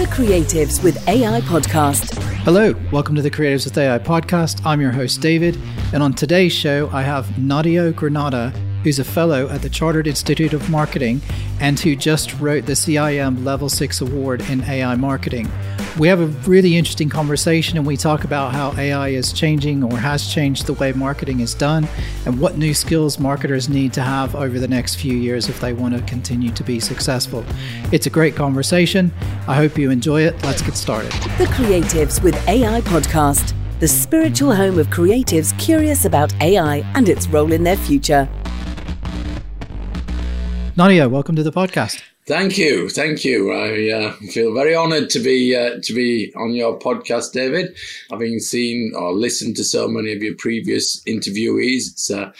The Creatives with AI podcast. Hello, welcome to the Creatives with AI podcast. I'm your host, David, and on today's show, I have Nadio Granata, who's a fellow at the Chartered Institute of Marketing and who just wrote the CIM Level 6 Award in AI Marketing. We have a really interesting conversation and we talk about how AI is changing or has changed the way marketing is done and what new skills marketers need to have over the next few years if they want to continue to be successful. It's a great conversation. I hope you enjoy it. Let's get started. The Creatives with AI podcast, the spiritual home of creatives curious about AI and its role in their future. Nadio, welcome to the podcast. Thank you, thank you. I uh, feel very honoured to be uh, to be on your podcast, David. Having seen or listened to so many of your previous interviewees, it's uh,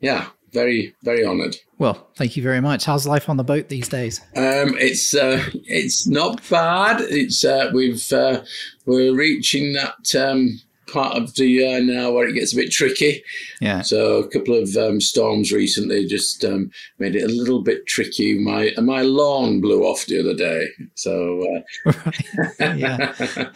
yeah, very very honoured. Well, thank you very much. How's life on the boat these days? Um, it's uh, it's not bad. It's uh, we've uh, we're reaching that um, part of the year now where it gets a bit tricky. Yeah. So a couple of um, storms recently just um, made it a little bit tricky. My my lawn blew off the other day. So uh... yeah,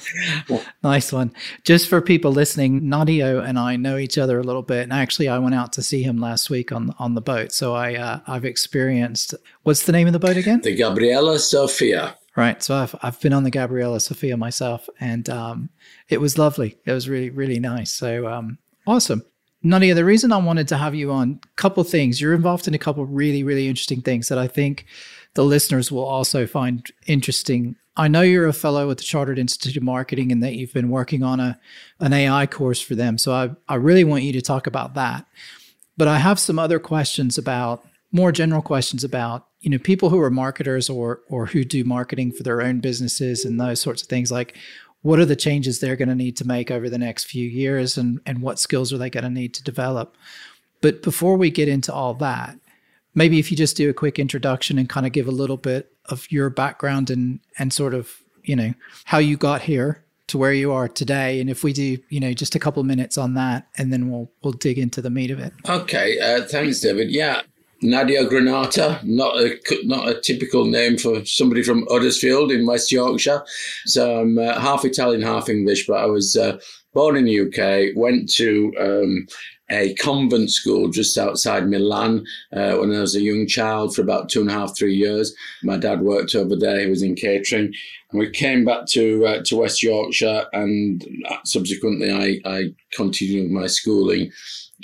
nice one. Just for people listening, Nadio and I know each other a little bit, and actually, I went out to see him last week on on the boat. So I uh, I've experienced. What's the name of the boat again? The Gabriela Sofia. Right. So I've I've been on the Gabriela Sofia myself, and um, it was lovely. It was really really nice. So um, awesome. Nadio, the reason I wanted to have you on, couple things. You're involved in a couple really really interesting things that I think the listeners will also find interesting. I know you're a fellow at the Chartered Institute of Marketing, and that you've been working on a an AI course for them. So I I really want you to talk about that. But I have some other questions about more general questions about you know people who are marketers or or who do marketing for their own businesses and those sorts of things like what are the changes they're going to need to make over the next few years and and what skills are they going to need to develop? But before we get into all that maybe if you just do a quick introduction and kind of give a little bit of your background and and sort of you know how you got here to where you are today and if we do you know just a couple minutes on that and then we'll we'll dig into the meat of it. Okay uh, thanks david. Yeah Nadio Granata, not a not a typical name for somebody from Uddersfield in West Yorkshire. So I'm uh, half Italian, half English. But I was uh, born in the UK. Went to um, a convent school just outside Milan uh, when I was a young child for about two and a half, three years. My dad worked over there. He was in catering. And we came back to uh, to West Yorkshire, and subsequently I, I continued my schooling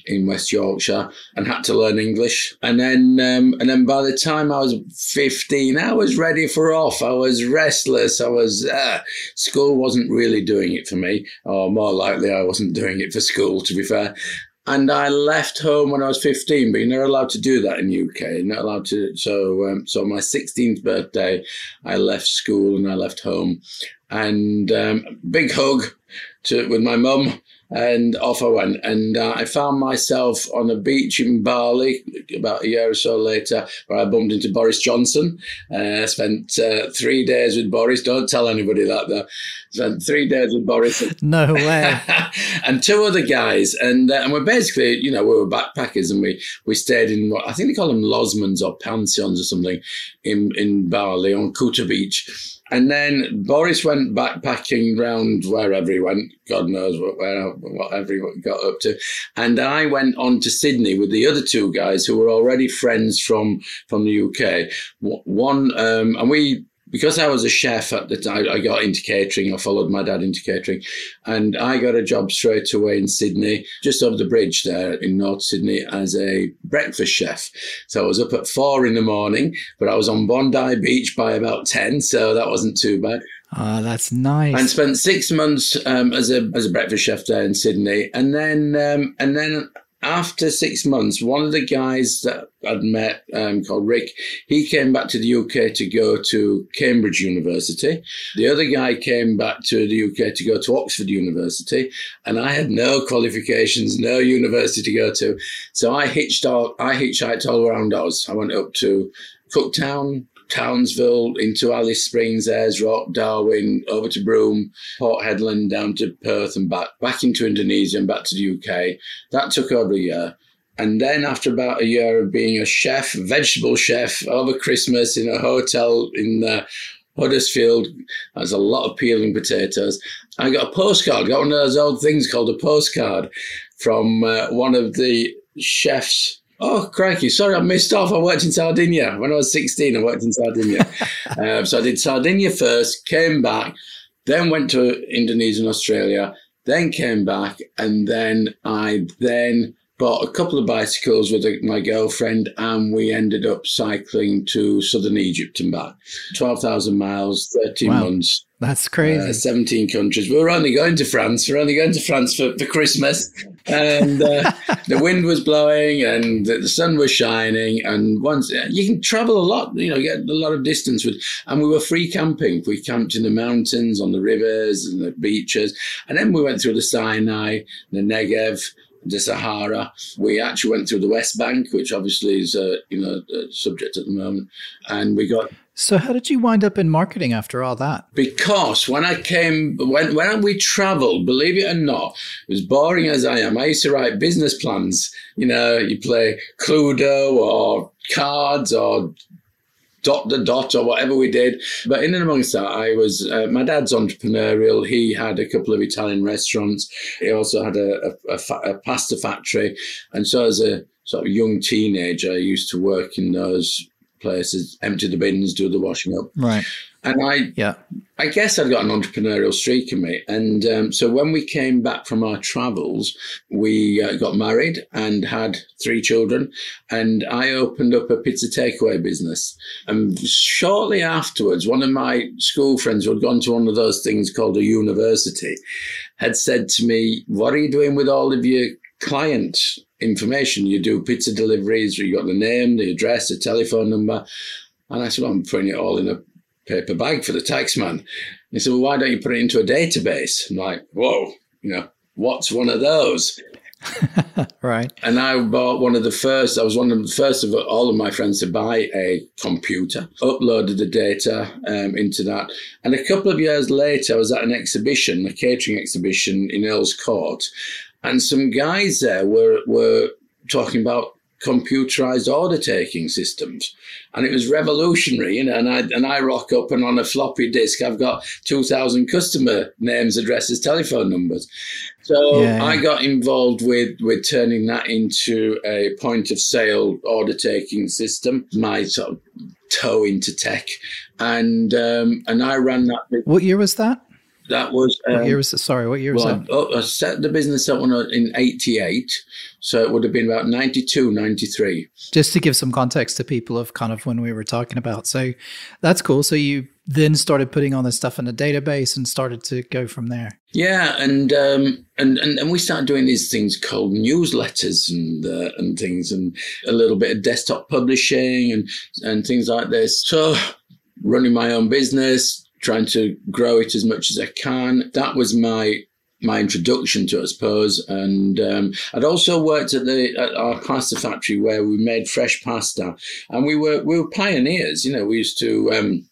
in West Yorkshire and had to learn English. And then, um, and then by the time I was 15, I was ready for off. I was restless. I was, uh, school wasn't really doing it for me, or more likely, I wasn't doing it for school, to be fair. And I left home when I was 15, but you're not allowed to do that in UK. You're not allowed to. So, um, so my 16th birthday, I left school and I left home. And um, big hug to with my mum and off I went. And uh, I found myself on a beach in Bali about a year or so later, where I bumped into Boris Johnson. Uh, I spent uh, three days with Boris. Don't tell anybody that, though. Spent three days with Boris. no way. and two other guys, and uh, and we're basically, you know, we were backpackers, and we we stayed in what I think they call them lodgements or pensions or something in in Bali on Kuta Beach and then Boris went backpacking round wherever he went, God knows what, where, whatever he got up to. And I went on to Sydney with the other two guys who were already friends from, from the UK. One, um, and we because I was a chef at the time, I got into catering. I followed my dad into catering, and I got a job straight away in Sydney, just over the bridge there in North Sydney, as a breakfast chef. So I was up at four in the morning, but I was on Bondi Beach by about ten, so that wasn't too bad. Ah, oh, that's nice. And spent six months um, as a as a breakfast chef there in Sydney, and then um, and then after six months, one of the guys that I'd met um, called Rick, he came back to the UK to go to Cambridge University. The other guy came back to the UK to go to Oxford University, and I had no qualifications, no university to go to. So I hitched all, I hitchhiked all around Oz. I went up to Cooktown, Townsville into Alice Springs, Ayers Rock, Darwin, over to Broome, Port Hedland, down to Perth and back, back into Indonesia and back to the UK. That took over a year. And then after about a year of being a chef, vegetable chef over Christmas in a hotel in uh, Huddersfield. There's a lot of peeling potatoes. I got a postcard, got one of those old things called a postcard from uh, one of the chefs. Oh, crikey. Sorry, I missed off. I worked in Sardinia. When I was 16, I worked in Sardinia. um, so I did Sardinia first, came back, then went to Indonesia and Australia, then came back, and then I then bought a couple of bicycles with my girlfriend, and we ended up cycling to southern Egypt and back. 12,000 miles, 13 wow. months. That's crazy. Uh, 17 countries. We were only going to France. We are only going to France for, for Christmas. And uh, the wind was blowing and the sun was shining. And once you can travel a lot, you know, get a lot of distance with. And we were free camping. We camped in the mountains, on the rivers, and the beaches. And then we went through the Sinai, the Negev, the Sahara. We actually went through the West Bank, which obviously is a you know a subject at the moment, and we got. So how did you wind up in marketing after all that? Because when I came, when when we travelled, believe it or not, as boring as I am, I used to write business plans. You know, you play Cluedo or cards or dot the dot or whatever we did. But in and amongst that, I was uh, my dad's entrepreneurial. He had a couple of Italian restaurants. He also had a, a, a pasta factory, and so as a sort of young teenager, I used to work in those places, empty the bins, do the washing up. Right. And I, yeah, I guess I'd got an entrepreneurial streak in me. And um, so when we came back from our travels, we uh, got married and had three children. And I opened up a pizza takeaway business. And shortly afterwards, one of my school friends who had gone to one of those things called a university had said to me, "What are you doing with all of your client information? You do pizza deliveries. You got the name, the address, the telephone number." And I said, well, I'm putting it all in a paper bag for the taxman. He said, well, why don't you put it into a database? I'm like, whoa, you know, what's one of those? right. And I bought one of the first, I was one of the first of all of my friends to buy a computer, uploaded the data um, into that. And a couple of years later, I was at an exhibition, a catering exhibition in Earl's Court. And some guys there were, were talking about computerized order taking systems. And it was revolutionary, you know, and I, and I rock up and on a floppy disk, I've got 2000 customer names, addresses, telephone numbers. So yeah, yeah. I got involved with, with turning that into a point of sale order taking system, my sort of toe into tech. And, um, and I ran that. What year was that? That was. Um, what year was? Sorry, what year was well, that? I set the business up in 88. So it would have been about 92, 93. Just to give some context to people of kind of when we were talking about. So that's cool. So you then started putting all this stuff in a database and started to go from there. Yeah, and um, and, and and we started doing these things called newsletters and uh, and things, and a little bit of desktop publishing and and things like this. So running my own business, trying to grow it as much as I can. That was my my introduction to it, I suppose. And um, I'd also worked at the at our pasta factory where we made fresh pasta, and we were we were pioneers. You know, we used to. Um,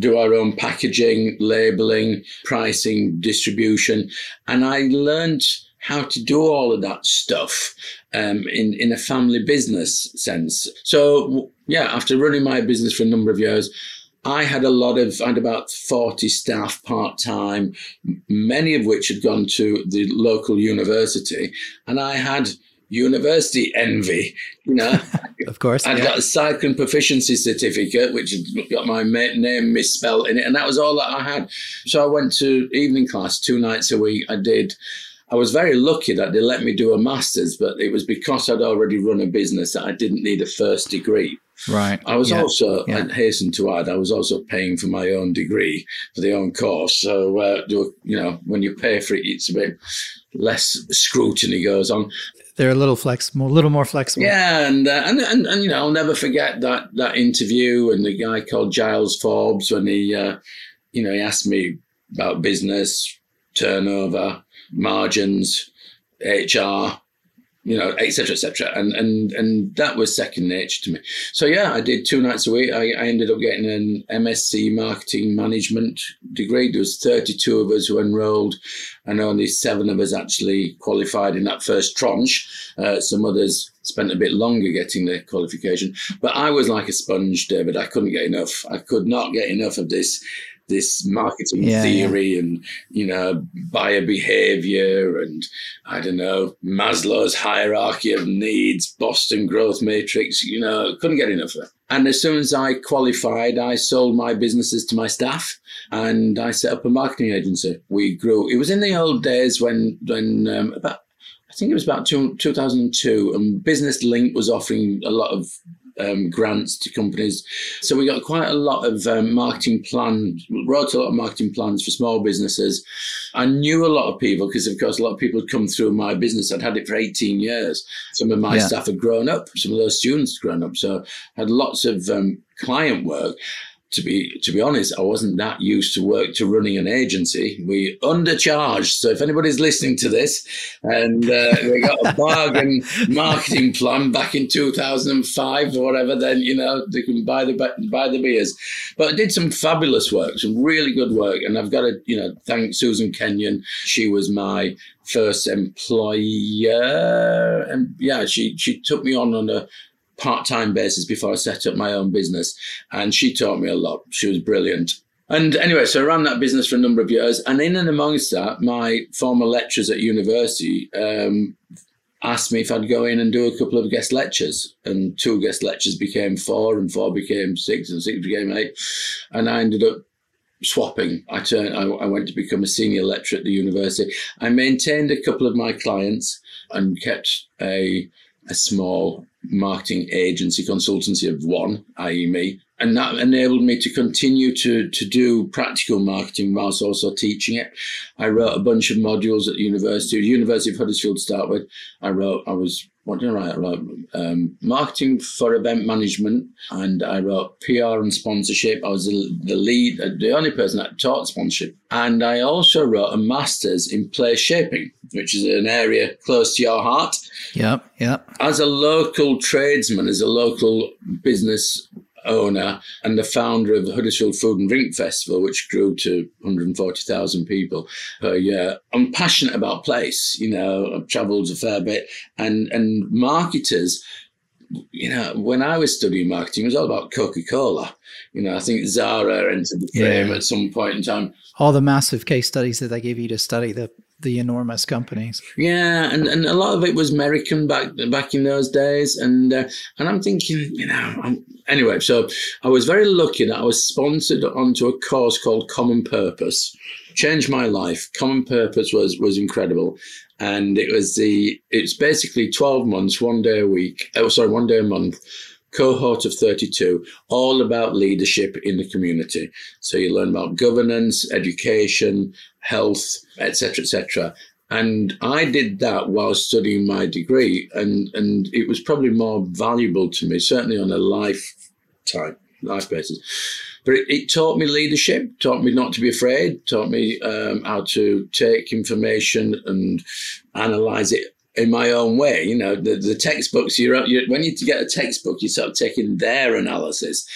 do our own packaging, labeling, pricing, distribution, and I learned how to do all of that stuff um, in in a family business sense. So yeah, after running my business for a number of years, I had a lot of, I had about 40 staff part time, many of which had gone to the local university. And I had university envy, you know. of course. I'd yeah. got a cycling proficiency certificate, which had got my name misspelled in it. And that was all that I had. So I went to evening class two nights a week. I did. I was very lucky that they let me do a master's, but it was because I'd already run a business that I didn't need a first degree. Right. I was yeah. also, yeah. I hasten to add, I was also paying for my own degree for the own course. So, uh, you know, when you pay for it, it's a bit less scrutiny goes on. They're a little flexible, a little more flexible. Yeah, and, uh, and and and you know, I'll never forget that that interview and the guy called Giles Forbes when he, uh, you know, he asked me about business, turnover, margins, HR, you know, etc., etc. And and and that was second nature to me. So yeah, I did two nights a week. I, I ended up getting an MSc Marketing Management degree. There was 32 of us who enrolled, and only seven of us actually qualified in that first tranche. Uh, some others spent a bit longer getting their qualification, but I was like a sponge, David. I couldn't get enough. I could not get enough of this this marketing yeah, theory yeah. and you know buyer behavior and I don't know Maslow's hierarchy of needs, Boston growth matrix. You know, couldn't get enough of it. And as soon as I qualified, I sold my businesses to my staff and I set up a marketing agency. We grew. It was in the old days when when um, about I think it was about two, 2002, and Business Link was offering a lot of um, grants to companies. So we got quite a lot of um, marketing plans, wrote a lot of marketing plans for small businesses. I knew a lot of people because, of course, a lot of people had come through my business. I'd had it for 18 years. Some of my yeah. staff had grown up, some of those students had grown up. So I had lots of um, client work to be to be honest, I wasn't that used to work to running an agency. We undercharged. So if anybody's listening to this, and uh, we got a bargain marketing plan back in 2005 or whatever, then you know they can buy the buy the beers. But I did some fabulous work, some really good work, and I've got to you know thank Susan Kenyon. She was my first employer, and yeah, she she took me on on a part-time basis before I set up my own business. And she taught me a lot. She was brilliant. And anyway, so I ran that business for a number of years. And in and amongst that, my former lecturers at university um, asked me if I'd go in and do a couple of guest lectures. And two guest lectures became four, and four became six, and six became eight. And I ended up swapping. I turned. I, I went to become a senior lecturer at the university. I maintained a couple of my clients and kept a a small marketing agency consultancy of one, i.e., me. And that enabled me to continue to, to do practical marketing whilst also teaching it. I wrote a bunch of modules at the university, University of Huddersfield to start with. I wrote, I was what did I write? I wrote um, marketing for event management, and I wrote PR and sponsorship. I was the, the lead, uh, the only person that taught sponsorship, and I also wrote a master's in place shaping, which is an area close to your heart. Yep, yep. As a local tradesman, as a local business owner and the founder of the Huddersfield Food and Drink Festival, which grew to 140,000 people per year. I'm passionate about place. You know, I've travelled a fair bit, and and marketers. You know, when I was studying marketing, it was all about Coca Cola. You know, I think Zara entered the frame yeah. at some point in time. All the massive case studies that they give you to study the the enormous companies. Yeah, and, and a lot of it was American back back in those days, and uh, and I'm thinking, you know, I'm, anyway. So I was very lucky that I was sponsored onto a course called Common Purpose. Changed my life. Common Purpose was was incredible, and it was the it's basically twelve months, one day a week. Oh, sorry, one day a month cohort of 32, all about leadership in the community. So you learn about governance, education, health, etc., etc. And I did that while studying my degree, and and it was probably more valuable to me, certainly on a lifetime life basis. But it, it taught me leadership, taught me not to be afraid, taught me um, how to take information and analyze it in my own way. You know, the, the textbooks, you're, you're, when you get a textbook, you start taking their analysis.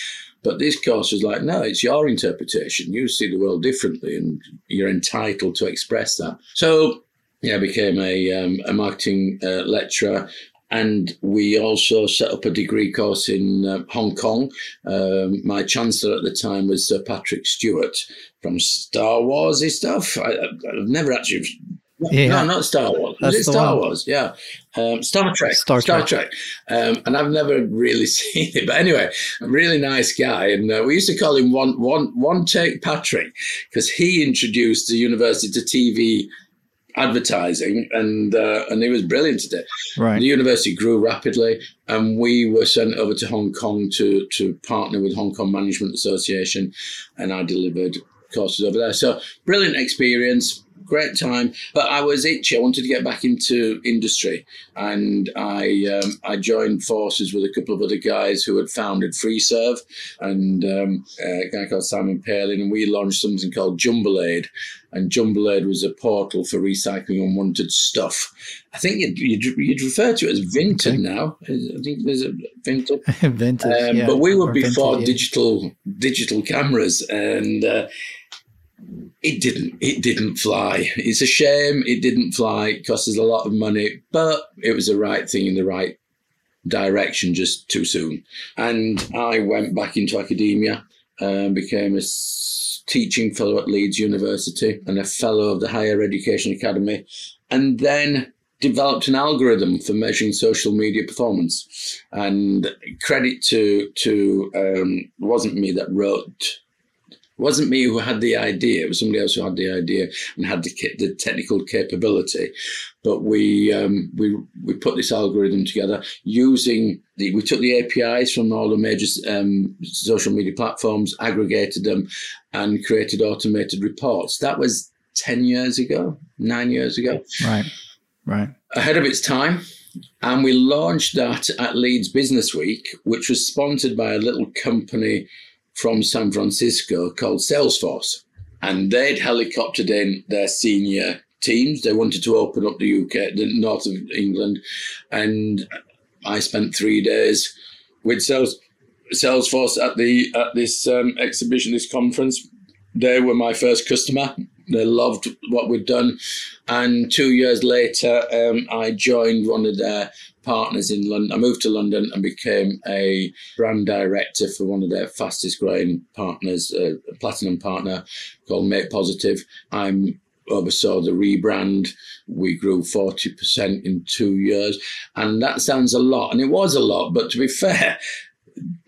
But this course was like, no, it's your interpretation. You see the world differently, and you're entitled to express that. So, yeah, I became a, um, a marketing uh, lecturer. And we also set up a degree course in uh, Hong Kong. Um, my chancellor at the time was Sir Patrick Stewart from Star Warsy stuff. I, have never actually yeah. No, not Star Wars. That's it Star one. Wars? Yeah. Um, Star Trek. Star Trek. Star Trek. Um, and I've never really seen it. But anyway, a really nice guy. And uh, we used to call him One, one, one Take Patrick because he introduced the university to TV advertising and uh, and he was brilliant at it. Right. The university grew rapidly and we were sent over to Hong Kong to to partner with Hong Kong Management Association and I delivered courses over there. So brilliant experience great time. But I was itchy. I wanted to get back into industry, and I um, I joined forces with a couple of other guys who had founded FreeServe, and um, a guy called Simon Palin, and we launched something called Jumblaid. And Jumblaid was a portal for recycling unwanted stuff. I think you'd, you'd, you'd refer to it as Vinted okay. now. I think there's a Vinted. Vinted, um, yeah. But we were before Vinted, yeah. digital digital cameras, and uh, it didn't it didn't fly. It's a shame it didn't fly it cost us a lot of money but it was the right thing in the right direction just too soon. And i went back into academia and became a teaching fellow at leeds university and a fellow of the higher education academy and then developed an algorithm for measuring social media performance. And credit to to um, wasn't me that wrote wasn't me who had the idea; it was somebody else who had the idea and had the, the technical capability. But we um, we we put this algorithm together using the. We took the APIs from all the major um, social media platforms, aggregated them, and created automated reports. That was ten years ago, nine years ago. Right, right. Ahead of its time. And we launched that at Leeds Business Week, which was sponsored by a little company from San Francisco called Salesforce. And they'd helicoptered in their senior teams. They wanted to open up the UK, the north of England. And I spent three days with Sales, Salesforce at the at this um, exhibition, this conference. They were my first customer. They loved what we'd done. And two years later, um, I joined one of their partners in London. I moved to London and became a brand director for one of their fastest growing partners, a platinum partner called Make Positive. I'm oversaw the rebrand. We grew 40% in two years. And that sounds a lot. And it was a lot. But to be fair,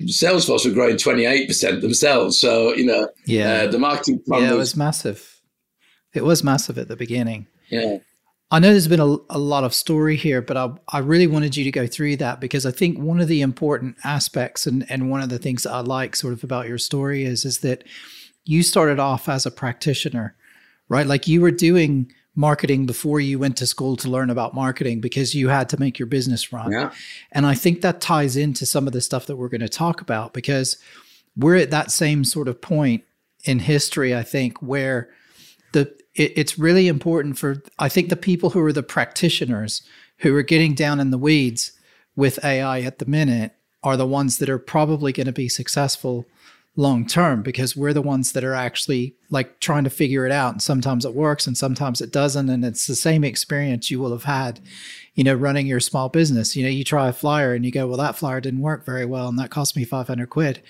Salesforce were growing 28% themselves. So, you know, yeah. Uh, the marketing plan yeah, was, it was massive. It was massive at the beginning. Yeah. I know there's been a, a lot of story here, but I, I really wanted you to go through that because I think one of the important aspects and, and one of the things I like sort of about your story is is that you started off as a practitioner, right? Like you were doing marketing before you went to school to learn about marketing because you had to make your business run. Yeah. And I think that ties into some of the stuff that we're going to talk about because we're at that same sort of point in history, I think, where it, it's really important for I think the people who are the practitioners who are getting down in the weeds with AI at the minute are the ones that are probably going to be successful long term because we're the ones that are actually like trying to figure it out and sometimes it works and sometimes it doesn't and it's the same experience you will have had you know running your small business. You know you try a flyer and you go well that flyer didn't work very well and that cost me 500 quid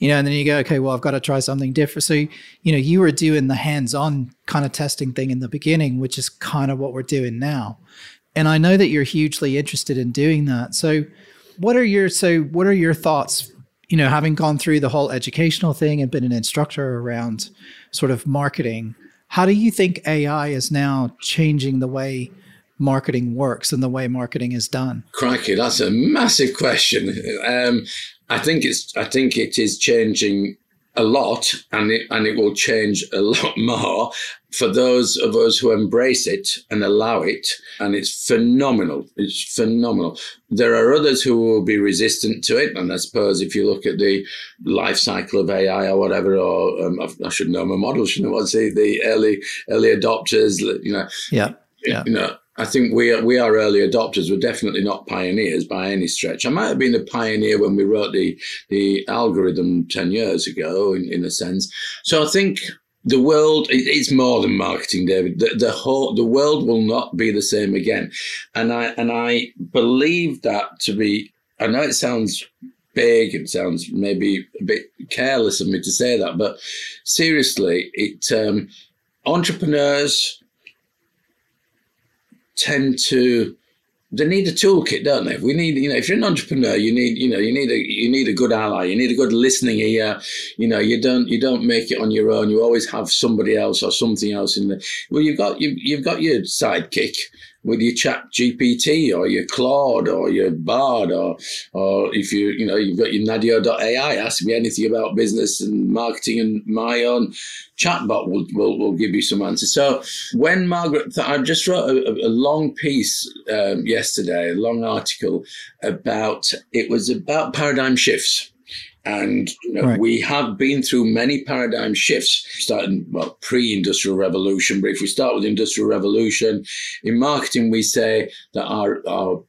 you know and then you go okay well i've got to try something different so you know you were doing the hands-on kind of testing thing in the beginning which is kind of what we're doing now and i know that you're hugely interested in doing that so what are your so what are your thoughts you know, having gone through the whole educational thing and been an instructor around sort of marketing, how do you think AI is now changing the way marketing works and the way marketing is done? Crikey, that's a massive question. Um, I think it's I think it is changing a lot and it and it will change a lot more for those of us who embrace it and allow it. And it's phenomenal. It's phenomenal. There are others who will be resistant to it. And i suppose if you look at the life cycle of ai or whatever or um, I, should know my model shouldn't I? Say the early early adopters you know. Yeah yeah. You know I think we are, we are early adopters. We're definitely not pioneers by any stretch. I might have been a pioneer when we wrote the the algorithm ten years ago, in, in a sense. So I think the world it's more than marketing, David. The, the whole the world will not be the same again, and I and I believe that to be. I know it sounds big It sounds maybe a bit careless of me to say that, but seriously, it um, entrepreneurs tend to they need a toolkit, don't they? We need, you know, if you're an entrepreneur, you need, you know, you need a you need a good ally, you need a good listening ear. You know, you don't you don't make it on your own. You always have somebody else or something else in there. Well, you've got you you've got your sidekick, with your chat GPT or your Claude or your Bard or or if you you know you've got your Nadio.ai, ask me anything about business and marketing and my own chatbot will, will, will give you some answers. So when Margaret, I just wrote a, a long piece um, yesterday, a long article about, it was about paradigm shifts. And you know, right. we have been through many paradigm shifts, starting well pre-industrial revolution. But if we start with industrial revolution, in marketing, we say that our our,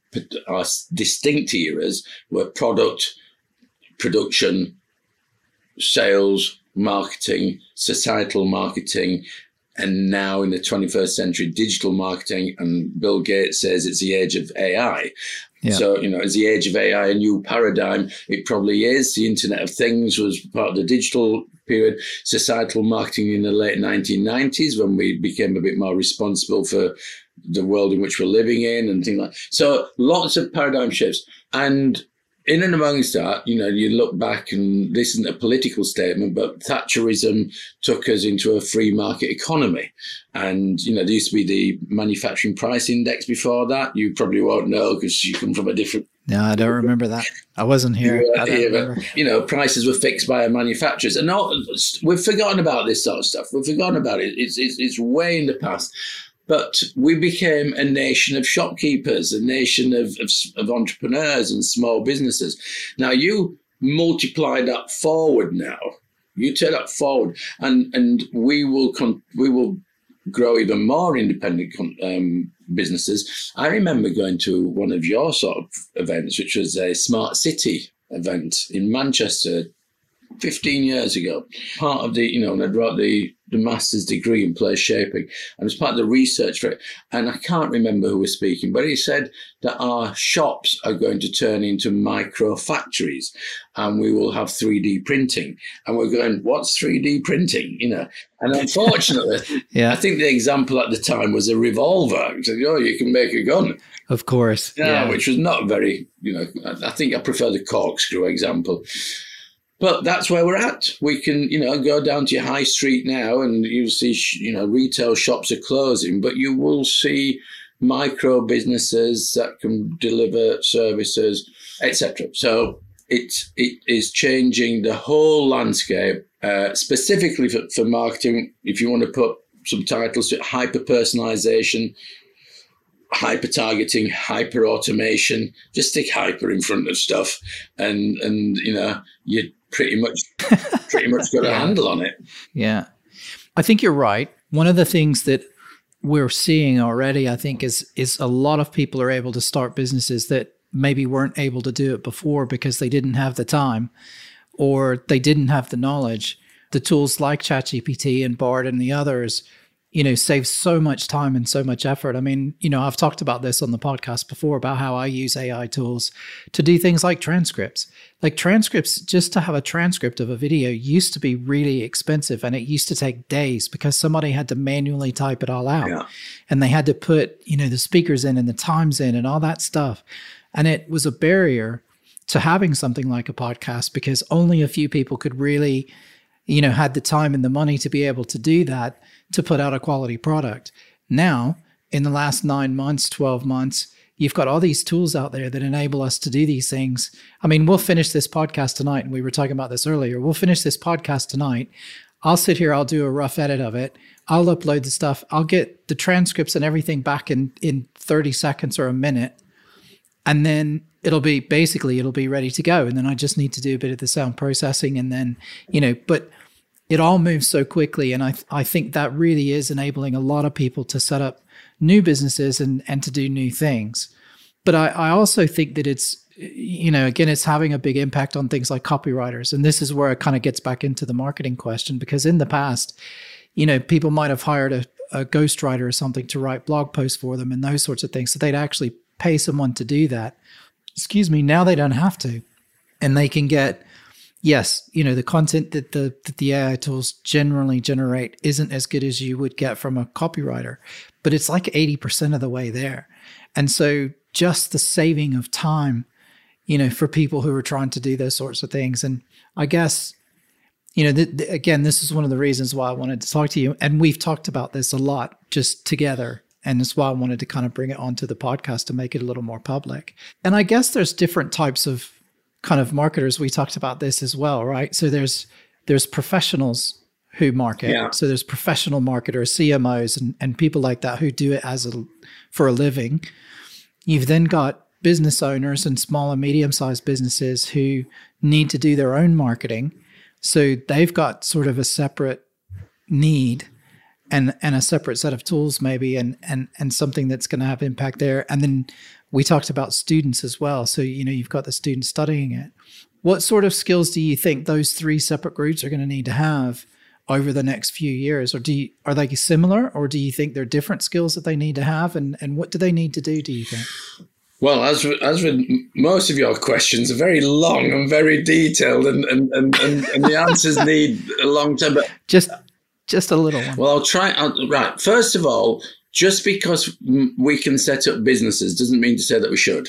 our distinct eras were product, production, sales, marketing, societal marketing, and now in the 21st century, digital marketing. And Bill Gates says it's the age of AI. Yeah. So, you know, is the age of AI a new paradigm? It probably is. The Internet of Things was part of the digital period, societal marketing in the late 1990s when we became a bit more responsible for the world in which we're living in and things like So lots of paradigm shifts. And in and amongst that, you know, you look back and this isn't a political statement, but Thatcherism took us into a free market economy. And, you know, there used to be the manufacturing price index before that. You probably won't know because you come from a different. No, I don't remember that. I wasn't here. I don't you know, prices were fixed by manufacturers. And all, we've forgotten about this sort of stuff. We've forgotten about it. It's, it's, it's way in the past. But we became a nation of shopkeepers, a nation of, of, of entrepreneurs and small businesses. Now you multiply that forward now. You take that forward, and and we will con- we will grow even more independent um, businesses. I remember going to one of your sort of events, which was a smart city event in Manchester 15 years ago. Part of the, you know, and I'd the the master's degree in place shaping and was part of the research for it. And I can't remember who was speaking, but he said that our shops are going to turn into micro factories and we will have 3D printing. And we're going, what's 3D printing? You know, and unfortunately, yeah. I think the example at the time was a revolver. Said, oh, you can make a gun. Of course. Yeah. which was not very, you know, I think I prefer the corkscrew example. But that's where we're at. We can, you know, go down to your high street now and you'll see, you know, retail shops are closing, but you will see micro businesses that can deliver services, etc. So it it is changing the whole landscape, uh, specifically for, for marketing. If you want to put some titles to hyper personalization, hyper targeting, hyper automation, just stick hyper in front of stuff, and and you know you pretty much pretty much got yeah. a handle on it. Yeah. I think you're right. One of the things that we're seeing already, I think, is is a lot of people are able to start businesses that maybe weren't able to do it before because they didn't have the time or they didn't have the knowledge. The tools like ChatGPT and Bard and the others you know, saves so much time and so much effort. I mean, you know, I've talked about this on the podcast before about how I use AI tools to do things like transcripts. Like transcripts, just to have a transcript of a video used to be really expensive and it used to take days because somebody had to manually type it all out. Yeah. And they had to put, you know, the speakers in and the times in and all that stuff. And it was a barrier to having something like a podcast because only a few people could really, you know, had the time and the money to be able to do that to put out a quality product. Now, in the last nine months, 12 months, you've got all these tools out there that enable us to do these things. I mean, we'll finish this podcast tonight, and we were talking about this earlier. We'll finish this podcast tonight. I'll sit here, I'll do a rough edit of it. I'll upload the stuff. I'll get the transcripts and everything back in in 30 seconds or a minute. And then it'll be basically it'll be ready to go. And then I just need to do a bit of the sound processing and then, you know, but it all moves so quickly. And I, I think that really is enabling a lot of people to set up new businesses and, and to do new things. But I, I also think that it's, you know, again, it's having a big impact on things like copywriters. And this is where it kind of gets back into the marketing question because in the past, you know, people might have hired a, a ghostwriter or something to write blog posts for them and those sorts of things. So they'd actually pay someone to do that. Excuse me, now they don't have to. And they can get yes, you know, the content that the that the AI tools generally generate isn't as good as you would get from a copywriter, but it's like 80% of the way there. And so just the saving of time, you know, for people who are trying to do those sorts of things. And I guess, you know, again, this is one of the reasons why I wanted to talk to you. And we've talked about this a lot just together and that's why I wanted to kind of bring it onto the podcast to make it a little more public. And I guess there's different types of kind of marketers. We talked about this as well, right? So there's there's professionals who market. Yeah. So there's professional marketers, CMOs, and, and people like that who do it as a for a living. You've then got business owners and small and medium sized businesses who need to do their own marketing. So they've got sort of a separate need and and a separate set of tools maybe and and and something that's going to have impact there. And then we talked about students as well. So you know you've got the students studying it. What sort of skills do you think those three separate groups are going to need to have over the next few years? Or do you, are they similar or do you think they're different skills that they need to have? And and what do they need to do do you think? Well, as as with most of your questions are very long and very detailed, and and, and, and, and the answers need a long time. But just just a little one. Well, I'll try. I'll, right. First of all, just because we can set up businesses doesn't mean to say that we should.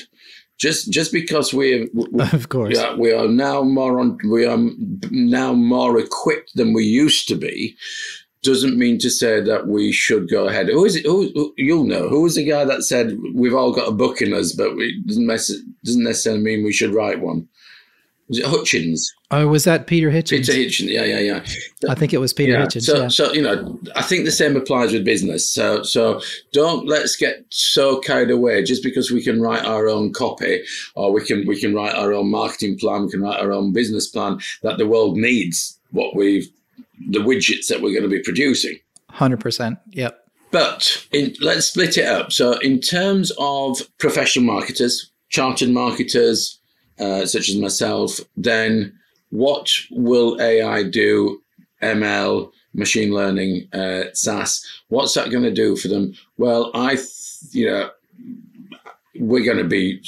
Just just because we, we of course yeah, we are now more on we are now more equipped than we used to be doesn't mean to say that we should go ahead. Who is it? Who, who you'll know? Who was the guy that said we've all got a book in us, but it doesn't, mess, doesn't necessarily mean we should write one? Was it Hitchens? Oh, was that Peter Hitchens? Peter Hitchens, yeah, yeah, yeah. I think it was Peter yeah. Hitchens. So, yeah. so you know, I think the same applies with business. So, so don't let's get so carried away just because we can write our own copy or we can we can write our own marketing plan, we can write our own business plan that the world needs what we've the widgets that we're going to be producing. Hundred percent. Yep. But in, let's split it up. So, in terms of professional marketers, chartered marketers, uh, such as myself, then what will AI do? ML, machine learning, uh, SaaS. What's that going to do for them? Well, I, th- you know, we're going to be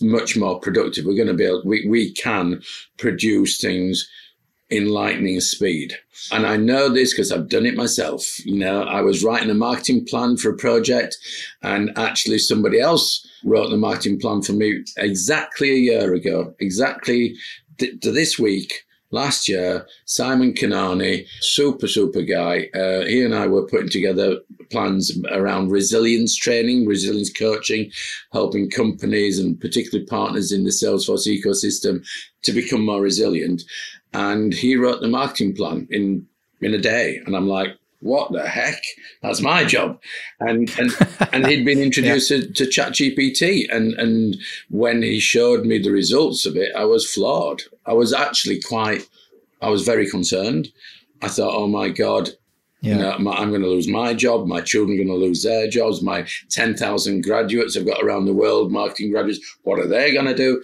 much more productive. We're going to be able, we, we can produce things in lightning speed. And I know this because I've done it myself. You know, I was writing a marketing plan for a project, and actually somebody else wrote the marketing plan for me exactly a year ago, exactly to this week. Last year, Simon Kanani, super, super guy, uh, he and I were putting together plans around resilience training, resilience coaching, helping companies and particularly partners in the Salesforce ecosystem to become more resilient and he wrote the marketing plan in in a day. And I'm like, what the heck? That's my job. And and, and he'd been introduced yeah. to, to ChatGPT. And and when he showed me the results of it, I was floored. I was actually quite I was very concerned. I thought, oh my God, yeah. You know, my, I'm going to lose my job. My children are going to lose their jobs. My 10,000 graduates I've got around the world, marketing graduates, what are they going to do?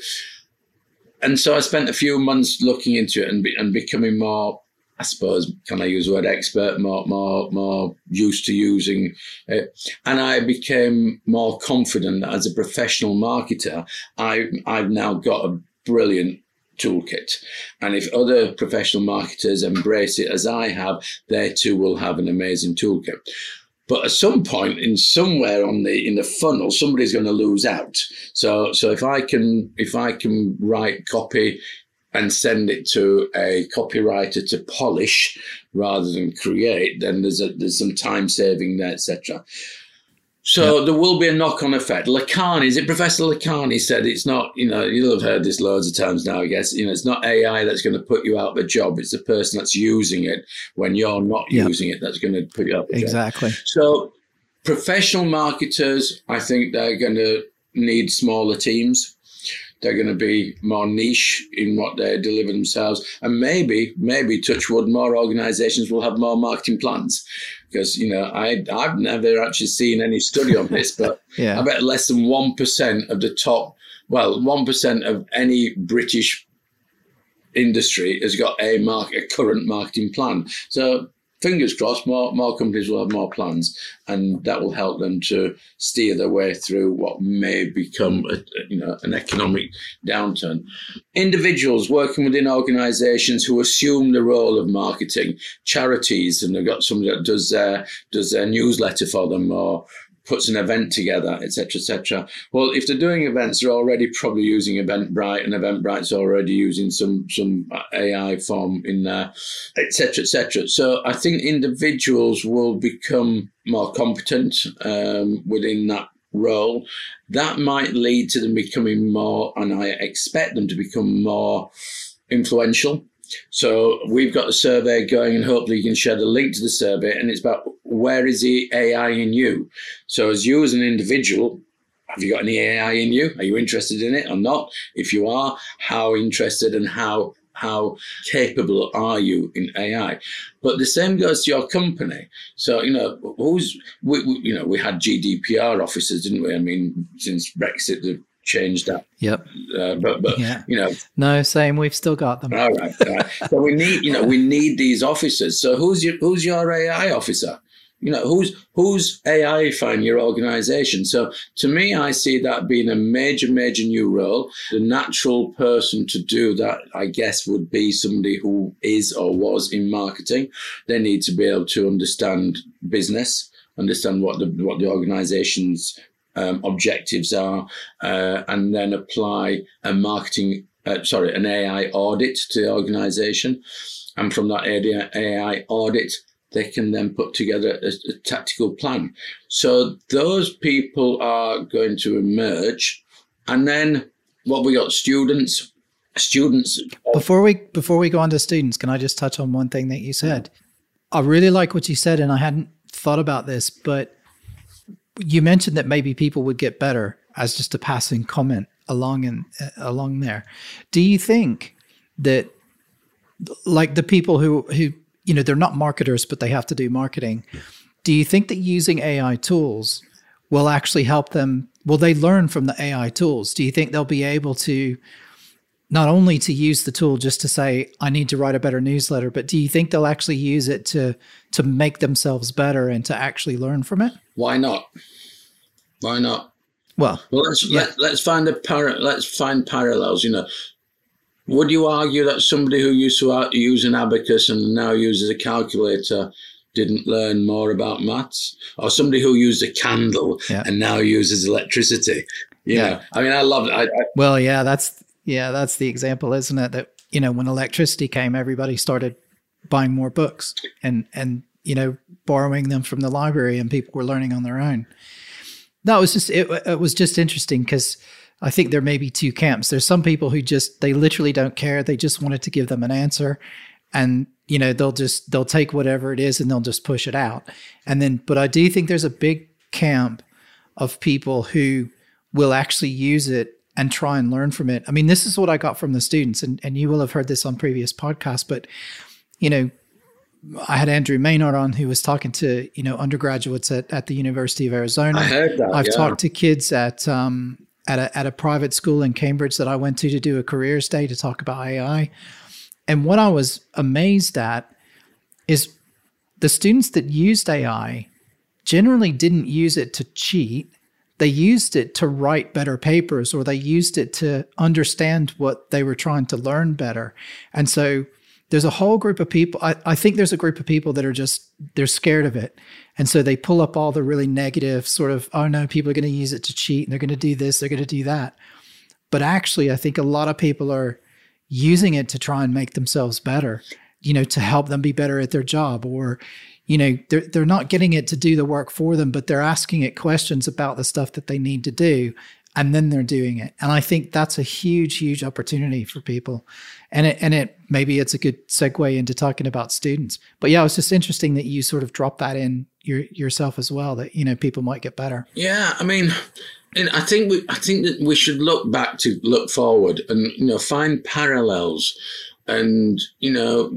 and so I spent a few months looking into it and be, and becoming more, I suppose, can I use the word expert, more more more used to using it, and I became more confident as a professional marketer. I I've now got a brilliant toolkit. And if other professional marketers embrace it as I have, they too will have an amazing toolkit. But at some point, in somewhere on the in the funnel, somebody's going to lose out. So so if I can if I can write copy and send it to a copywriter to polish rather than create, then there's a, there's some time saving there, etc. So yep. there will be a knock-on effect. Lakhani, is it Professor Lakhani said it's not, you know, you'll have heard this loads of times now, I guess, you know, it's not AI that's going to put you out of a job. It's the person that's using it when you're not yep. using it that's going to put you out of a exactly. job. Exactly. So professional marketers, I think they're going to need smaller teams. They're going to be more niche in what they deliver themselves. And maybe, maybe Touchwood, more organizations will have more marketing plans because you know I I've never actually seen any study on this, but yeah. I bet less than one percent of the top, well, one percent of any British industry has got a market, a current marketing plan. So fingers crossed, more, more companies will have more plans, and that will help them to steer their way through what may become, a, you know, an economic downturn. Individuals working within organisations who assume the role of marketing, charities, and they've got somebody that does their does their newsletter for them, or puts an event together, etc., etc. Well, if they're doing events, they're already probably using Eventbrite, and Eventbrite's already using some some AI form in there, etc., etc. So I think individuals will become more competent um, within that role. That might lead to them becoming more, and I expect them to become more influential so we've got a survey going, and hopefully you can share the link to the survey. And it's about where is the AI in you? So as you as an individual, have you got any AI in you? Are you interested in it or not? If you are, how interested and how how capable are you in AI? But the same goes to your company. So you know, who's we, we, you know we had GDPR officers, didn't we? I mean, since Brexit, the changed that. Yep. Uh, but but yeah. you know, no, same. We've still got them. All right. All right. so we need you know we need these officers. So who's your who's your AI officer? You know who's who's AI in your organization. So to me, I see that being a major major new role. The natural person to do that, I guess, would be somebody who is or was in marketing. They need to be able to understand business understand what the what the organization's um, objectives are, uh, and then apply a marketing, uh, sorry, an AI audit to the organization. And from that AI audit, they can then put together a, a tactical plan. So those people are going to emerge. And then what we got students, students. Before we before we go on to students, can I just touch on one thing that you said? I really like what you said, and I hadn't thought about this, but you mentioned that maybe people would get better as just a passing comment along and uh, along there. Do you think that like the people who who you know they're not marketers but they have to do marketing, do you think that using AI tools will actually help them will they learn from the AI tools? Do you think they'll be able to not only to use the tool just to say I need to write a better newsletter, but do you think they'll actually use it to to make themselves better and to actually learn from it? Why not? Why not? Well, well let's yeah. let, let's find a par- let's find parallels. You know, would you argue that somebody who used to uh, use an abacus and now uses a calculator didn't learn more about maths, or somebody who used a candle yeah. and now uses electricity? You yeah, know, I mean, I love it. I, I, well, yeah, that's yeah, that's the example, isn't it? That you know, when electricity came, everybody started buying more books and and you know borrowing them from the library, and people were learning on their own. That was just it. It was just interesting because I think there may be two camps. There's some people who just they literally don't care. They just wanted to give them an answer, and you know they'll just they'll take whatever it is and they'll just push it out. And then, but I do think there's a big camp of people who will actually use it and try and learn from it. I mean, this is what I got from the students, and, and you will have heard this on previous podcasts, but you know, I had Andrew Maynard on who was talking to, you know, undergraduates at, at the University of Arizona. I heard that. I've yeah. talked to kids at um at a at a private school in Cambridge that I went to to do a careers day to talk about AI. And what I was amazed at is the students that used AI generally didn't use it to cheat they used it to write better papers or they used it to understand what they were trying to learn better. And so there's a whole group of people. I, I think there's a group of people that are just, they're scared of it. And so they pull up all the really negative sort of, oh no, people are going to use it to cheat and they're going to do this, they're going to do that. But actually, I think a lot of people are using it to try and make themselves better, you know, to help them be better at their job or, you know they're they're not getting it to do the work for them but they're asking it questions about the stuff that they need to do and then they're doing it. And i think that's a huge huge opportunity for people. And it and it maybe it's a good segue into talking about students. But yeah it's just interesting that you sort of drop that in your, yourself as well that you know people might get better. Yeah i mean and I think we, I think that we should look back to look forward and you know find parallels, and you know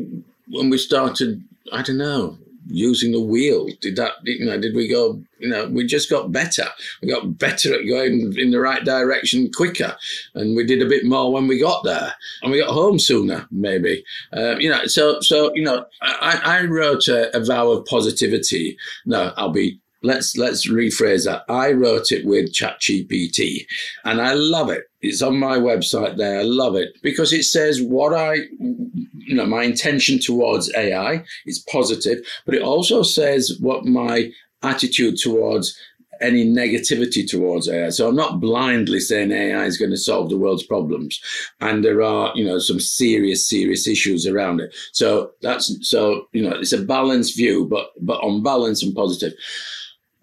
when we started, I don't know, using the wheel? Did that, you know, did we go, you know, we just got better. We got better at going in the right direction quicker. And we did a bit more when we got there. And we got home sooner, maybe. Uh, you know, so, so, you know, I, I wrote a, a vow of positivity. No, I'll be let's let's rephrase that. I wrote it with ChatGPT, and I love it. It's on my website there. I love it because it says what I, you know, my intention towards AI is positive, but it also says what my attitude towards any negativity towards AI. So I'm not blindly saying AI is going to solve the world's problems, and there are you know some serious serious issues around it. So that's so you know it's a balanced view, but but on balance and positive.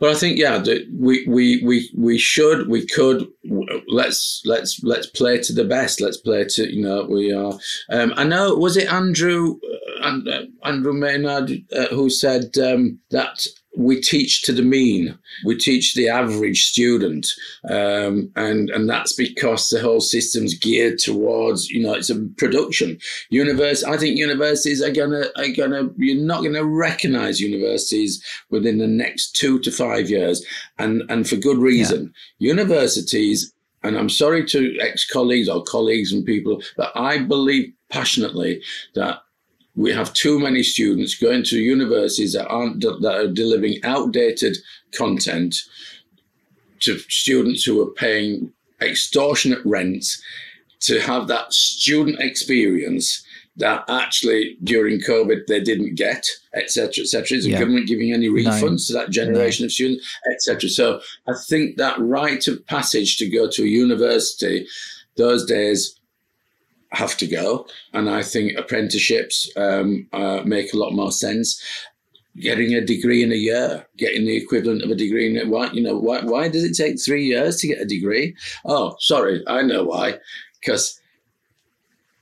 But I think yeah, we we we we should we could let's let's let's play to the best. Let's play to you know we are. Um, I know was it Andrew uh, Andrew Maynard uh, who said um, that we teach to the mean. We teach the average student, um, and and that's because the whole system's geared towards you know it's a production. Universe, I think universities are gonna are gonna you're not gonna recognise universities within the next two to five years, and and for good reason. Yeah. Universities, and I'm sorry to ex colleagues or colleagues and people, but I believe passionately that we have too many students going to universities that aren't that are delivering outdated content to students who are paying extortionate rents to have that student experience that actually during COVID they didn't get, etc., etc. Is the yeah. government giving any refunds no. to that generation of students, etc.? So I think that rite of passage to go to a university those days have to go. And I think apprenticeships um, uh, make a lot more sense. Getting a degree in a year, getting the equivalent of a degree in a, why you know why why does it take three years to get a degree? Oh, sorry, I know why, because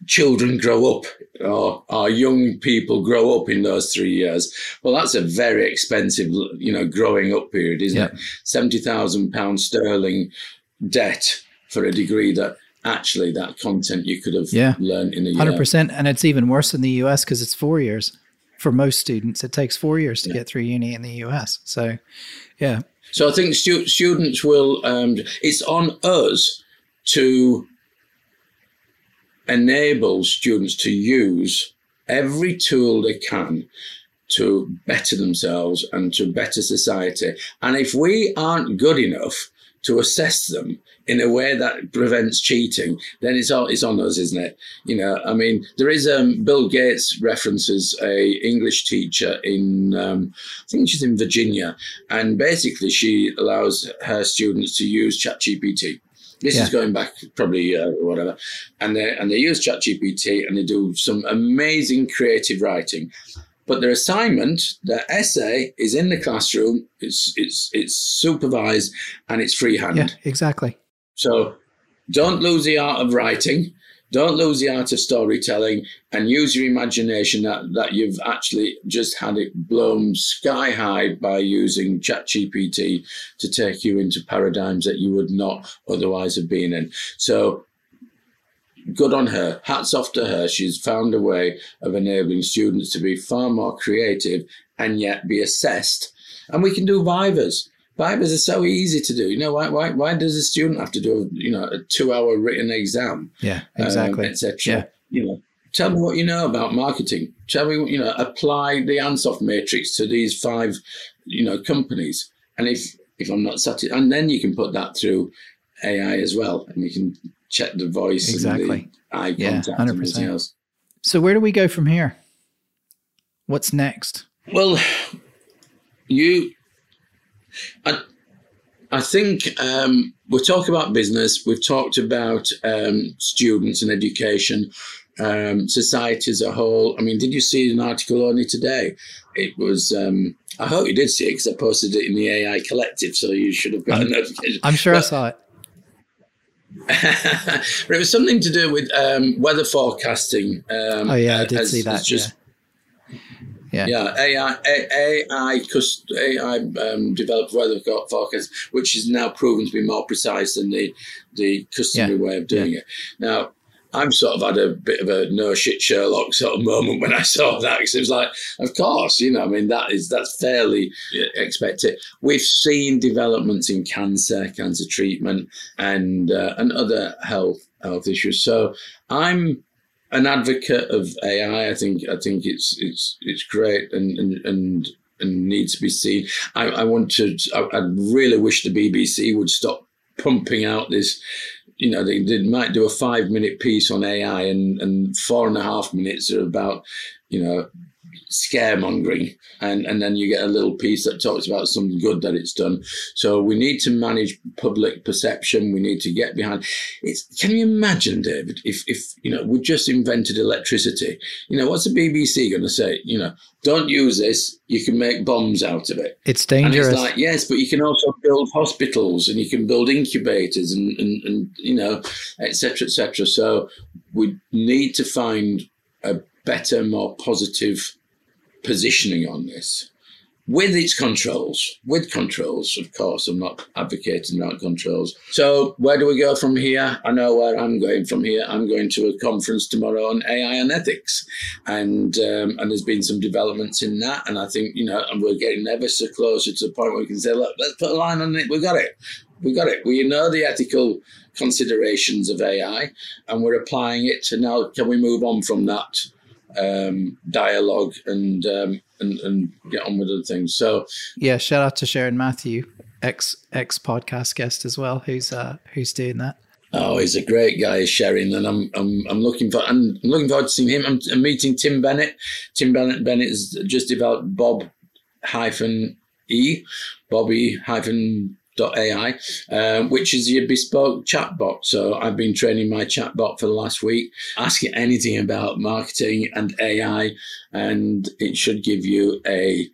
children grow up or our young people grow up in those three years. Well, that's a very expensive, you know, growing up period, isn't yep. it? Seventy thousand pounds sterling debt for a degree that actually that content you could have yeah. learned in a year. 100%. And it's even worse in the US because it's four years. For most students, it takes four years to yeah. get through uni in the US. So, yeah. So I think stu- students will, um, it's on us to enable students to use every tool they can to better themselves and to better society. And if we aren't good enough to assess them in a way that prevents cheating, then it's all it's on us, isn't it? You know, I mean, there is um, Bill Gates references a English teacher in um, I think she's in Virginia, and basically she allows her students to use ChatGPT. This yeah. is going back probably uh, whatever, and they and they use ChatGPT and they do some amazing creative writing. But their assignment, their essay, is in the classroom. It's it's it's supervised and it's freehand. Yeah, exactly. So don't lose the art of writing. Don't lose the art of storytelling and use your imagination that, that you've actually just had it blown sky high by using ChatGPT to take you into paradigms that you would not otherwise have been in. So good on her. Hats off to her. She's found a way of enabling students to be far more creative and yet be assessed. And we can do vivas. Vivas are so easy to do. You know, why, why, why does a student have to do, a, you know, a two hour written exam? Yeah, exactly. Um, Etc. Yeah. You know, tell me what you know about marketing. Tell me, you know, apply the Ansoff matrix to these five, you know, companies. And if, if I'm not satisfied, and then you can put that through AI as well, and you can check the voice exactly. The eye contact yeah, 100%. and everything else. So where do we go from here? What's next? Well, you, I, I think um, we'll talk about business. We've talked about um, students and education, um, society as a whole. I mean, did you see an article only today? It was. Um, I hope you did see it because I posted it in the AI Collective, so you should have got I'm, a notification. I'm sure but, I saw it. it was something to do with um, weather forecasting. Um, oh yeah, I did as, see that. Just, yeah. yeah. AI, AI, AI um, developed weather forecast, which is now proven to be more precise than the the customary yeah. way of doing yeah. it. Now, I'm sort of had a bit of a no shit Sherlock sort of moment when I saw that because it was like, of course, you know, I mean that is that's fairly expected. We've seen developments in cancer, cancer treatment, and uh, and other health health issues. So I'm an advocate of AI. I think I think it's it's it's great and and and, and needs to be seen. I, I want to. I, I really wish the BBC would stop pumping out this you know, they, they might do a five minute piece on AI and, and four and a half minutes are about, you know, scaremongering and and then you get a little piece that talks about some good that it's done. So we need to manage public perception. We need to get behind. It's can you imagine david if if you know we just invented electricity? You know what's the bbc going to say? You know don't use this. You can make bombs out of it. It's dangerous and it's like yes but you can also build hospitals and you can build incubators and and, and you know etc etc so we need to find a better more positive positioning on this with its controls, with controls, of course. I'm not advocating that controls. So, where do we go from here? I know where I'm going from here. I'm going to a conference tomorrow on AI and ethics, and um, and there's been some developments in that. And I think you know, and we're getting ever so closer to the point where we can say, look, let's put a line on it. We got it. We got it. We know the ethical considerations of AI, and we're applying it. And now, can we move on from that? Um, dialogue and, um, and and get on with other things. So yeah, shout out to Sharon Matthew, ex ex podcast guest as well, who's uh, who's doing that. Oh, he's a great guy, Sharon, and I'm I'm I'm looking for I'm looking forward to seeing him. I'm, I'm meeting Tim Bennett. Tim Bennett Bennett has just developed Bob hyphen E, Bobby hyphen AI, um, which is your bespoke chatbot. So I've been training my chatbot for the last week. Ask it anything about marketing and AI, and it should give you a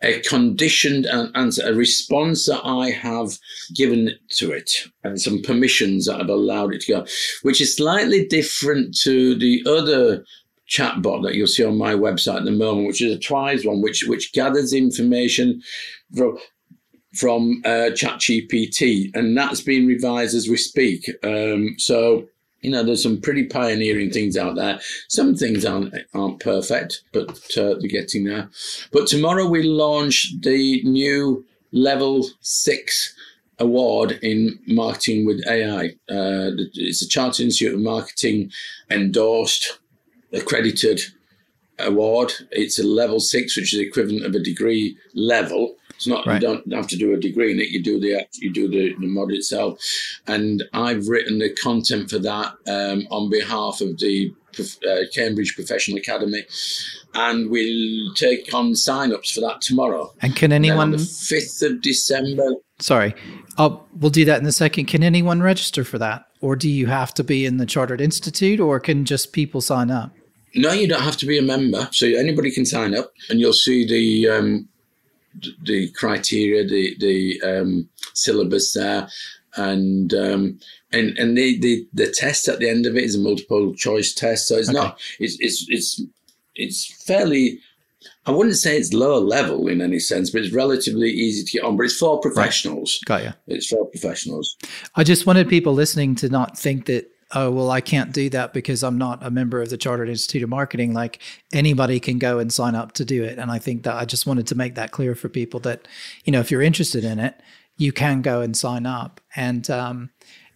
a conditioned answer, a response that I have given to it, and some permissions that I've allowed it to go, which is slightly different to the other chatbot that you'll see on my website at the moment, which is a Twize one, which which gathers information from from uh, ChatGPT, and that's being revised as we speak. Um, so you know, there's some pretty pioneering things out there. Some things aren't aren't perfect, but uh, they're getting there. But tomorrow we launch the new level six award in marketing with AI. Uh, it's a Chartered Institute of Marketing endorsed, accredited award. It's a level six, which is equivalent of a degree level. It's not right. you don't have to do a degree in it. You do the you do the, the mod itself, and I've written the content for that um, on behalf of the uh, Cambridge Professional Academy, and we'll take on sign-ups for that tomorrow. And can anyone? And the fifth of December. Sorry, I'll, we'll do that in a second. Can anyone register for that, or do you have to be in the Chartered Institute, or can just people sign up? No, you don't have to be a member. So anybody can sign up, and you'll see the um, the criteria, the the um, syllabus there, and um, and and the, the the test at the end of it is a multiple choice test. So it's okay. not it's it's it's it's fairly. I wouldn't say it's lower level in any sense, but it's relatively easy to get on. But it's for professionals. Right. Got you. It's for professionals. I just wanted people listening to not think that oh well i can't do that because i'm not a member of the chartered institute of marketing. Like anybody can go and sign up to do it. And i think that i just wanted to make that clear for people that you know if you're interested in it you can go and sign up. And um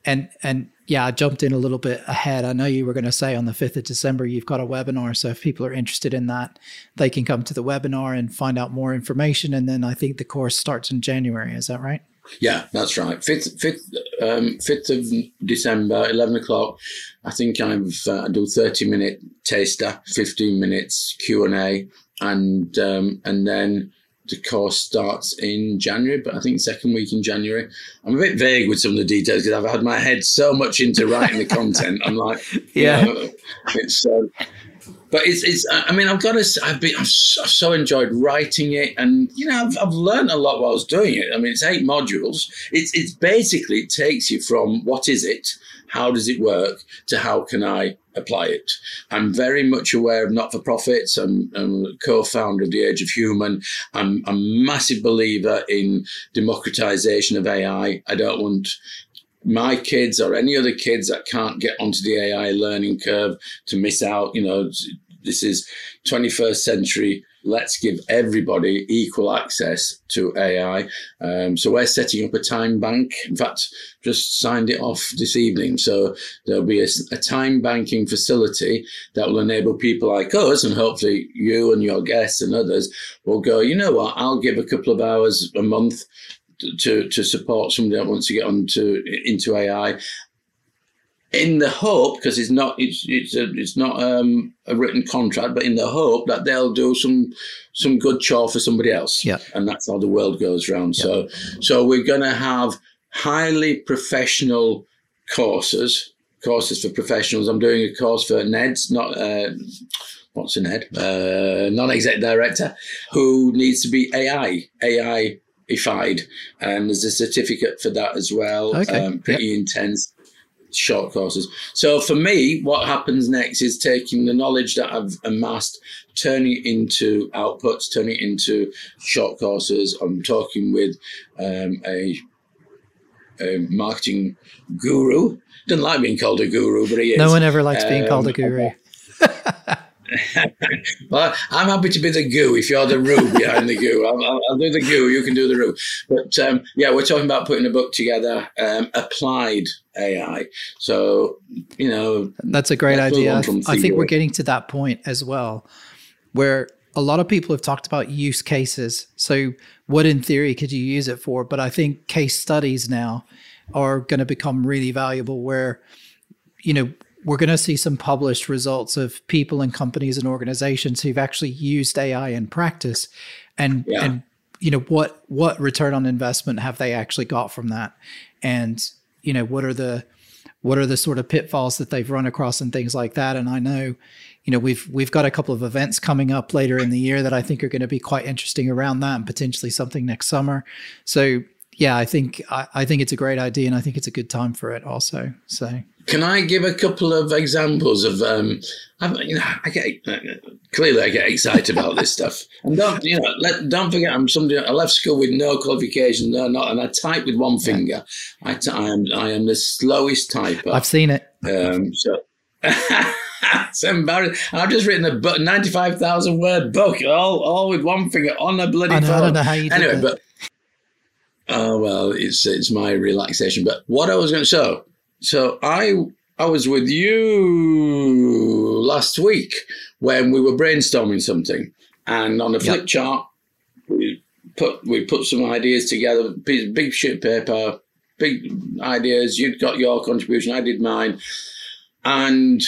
and and yeah i jumped in a little bit ahead. I know you were going to say on the 5th of december you've got a webinar. So if people are interested in that they can come to the webinar and find out more information. And then i think the course starts in january. Is that right yeah, that's right. Fifth, fifth, um, fifth of December, eleven o'clock. I think I've uh, I do thirty minute taster, fifteen minutes Q and A, and um, and then the course starts in January, but I think second week in January. I'm a bit vague with some of the details because I've had my head so much into writing the content. I'm like, yeah, you know, it's. Uh, but it's, it's I mean, I've got to, I've been, I've so enjoyed writing it. And, you know, I've, I've learned a lot while I was doing it. I mean, it's eight modules. It's, it's basically, it takes you from what is it? How does it work to how can I apply it? I'm very much aware of not for profits. I'm, I'm co founder of The Age of Human. I'm, I'm a massive believer in democratization of AI. I don't want my kids or any other kids that can't get onto the AI learning curve to miss out. You know, this is 21st century. Let's give everybody equal access to AI. Um, so we're setting up a time bank. In fact, just signed it off this evening. So there'll be a, a time banking facility that will enable people like us, and hopefully you and your guests and others will go. You know what? I'll give a couple of hours a month to to support somebody that wants to get onto into AI. in the hope, because it's not it's it's a, it's not um, a written contract, but in the hope that they'll do some some good chore for somebody else. Yeah. and that's how the world goes round. So so we're going to have highly professional courses courses for professionals. I'm doing a course for NEDs, not uh, what's a NED, uh, non-exec director, who needs to be AI AI ified, and there's a certificate for that as well. Okay. Um, pretty intense short courses. So for me, what happens next is taking the knowledge that I've amassed, turning it into outputs, turning it into short courses. I'm talking with um, a, a marketing guru. Doesn't like being called a guru, but he is. No one ever likes being called a Um, guru. Well, I'm happy to be the goo if you're the roo behind the goo. I'll, I'll, I'll do the goo, you can do the roo. But um, yeah, we're talking about putting a book together, um, applied AI. So, you know, That's a great Let's idea. I think we're getting to that point as well, where a lot of people have talked about use cases. So, what in theory could you use it for? But I think case studies now are going to become really valuable where, you know, we're going to see some published results of people and companies and organizations who've actually used AI in practice and, Yeah. and, you know, what, what return on investment have they actually got from that? And, you know, what are the, what are the sort of pitfalls that they've run across and things like that and i know you know we've we've got a couple of events coming up later in the year that i think are going to be quite interesting around that and potentially something next summer so yeah i think I, I think it's a great idea and i think it's a good time for it also so can I give a couple of examples of, um, I, you know, I get, clearly I get excited about this stuff. And don't, you know, let, don't forget I'm somebody, I left school with no qualifications, no, not, and I type with one finger. I, t- I am, I am the slowest typer. i've seen it Um, so it's embarrassing. And I've just written a book, ninety-five thousand word book, all all with one finger on a bloody I, know, phone. I don't know how you anyway, but oh well, it's it's my relaxation. But what I was going to so so I I was with you last week when we were brainstorming something, and on a flip Yep. chart we put we put some ideas together, big sheet of paper, big ideas. You'd got your contribution, I did mine, and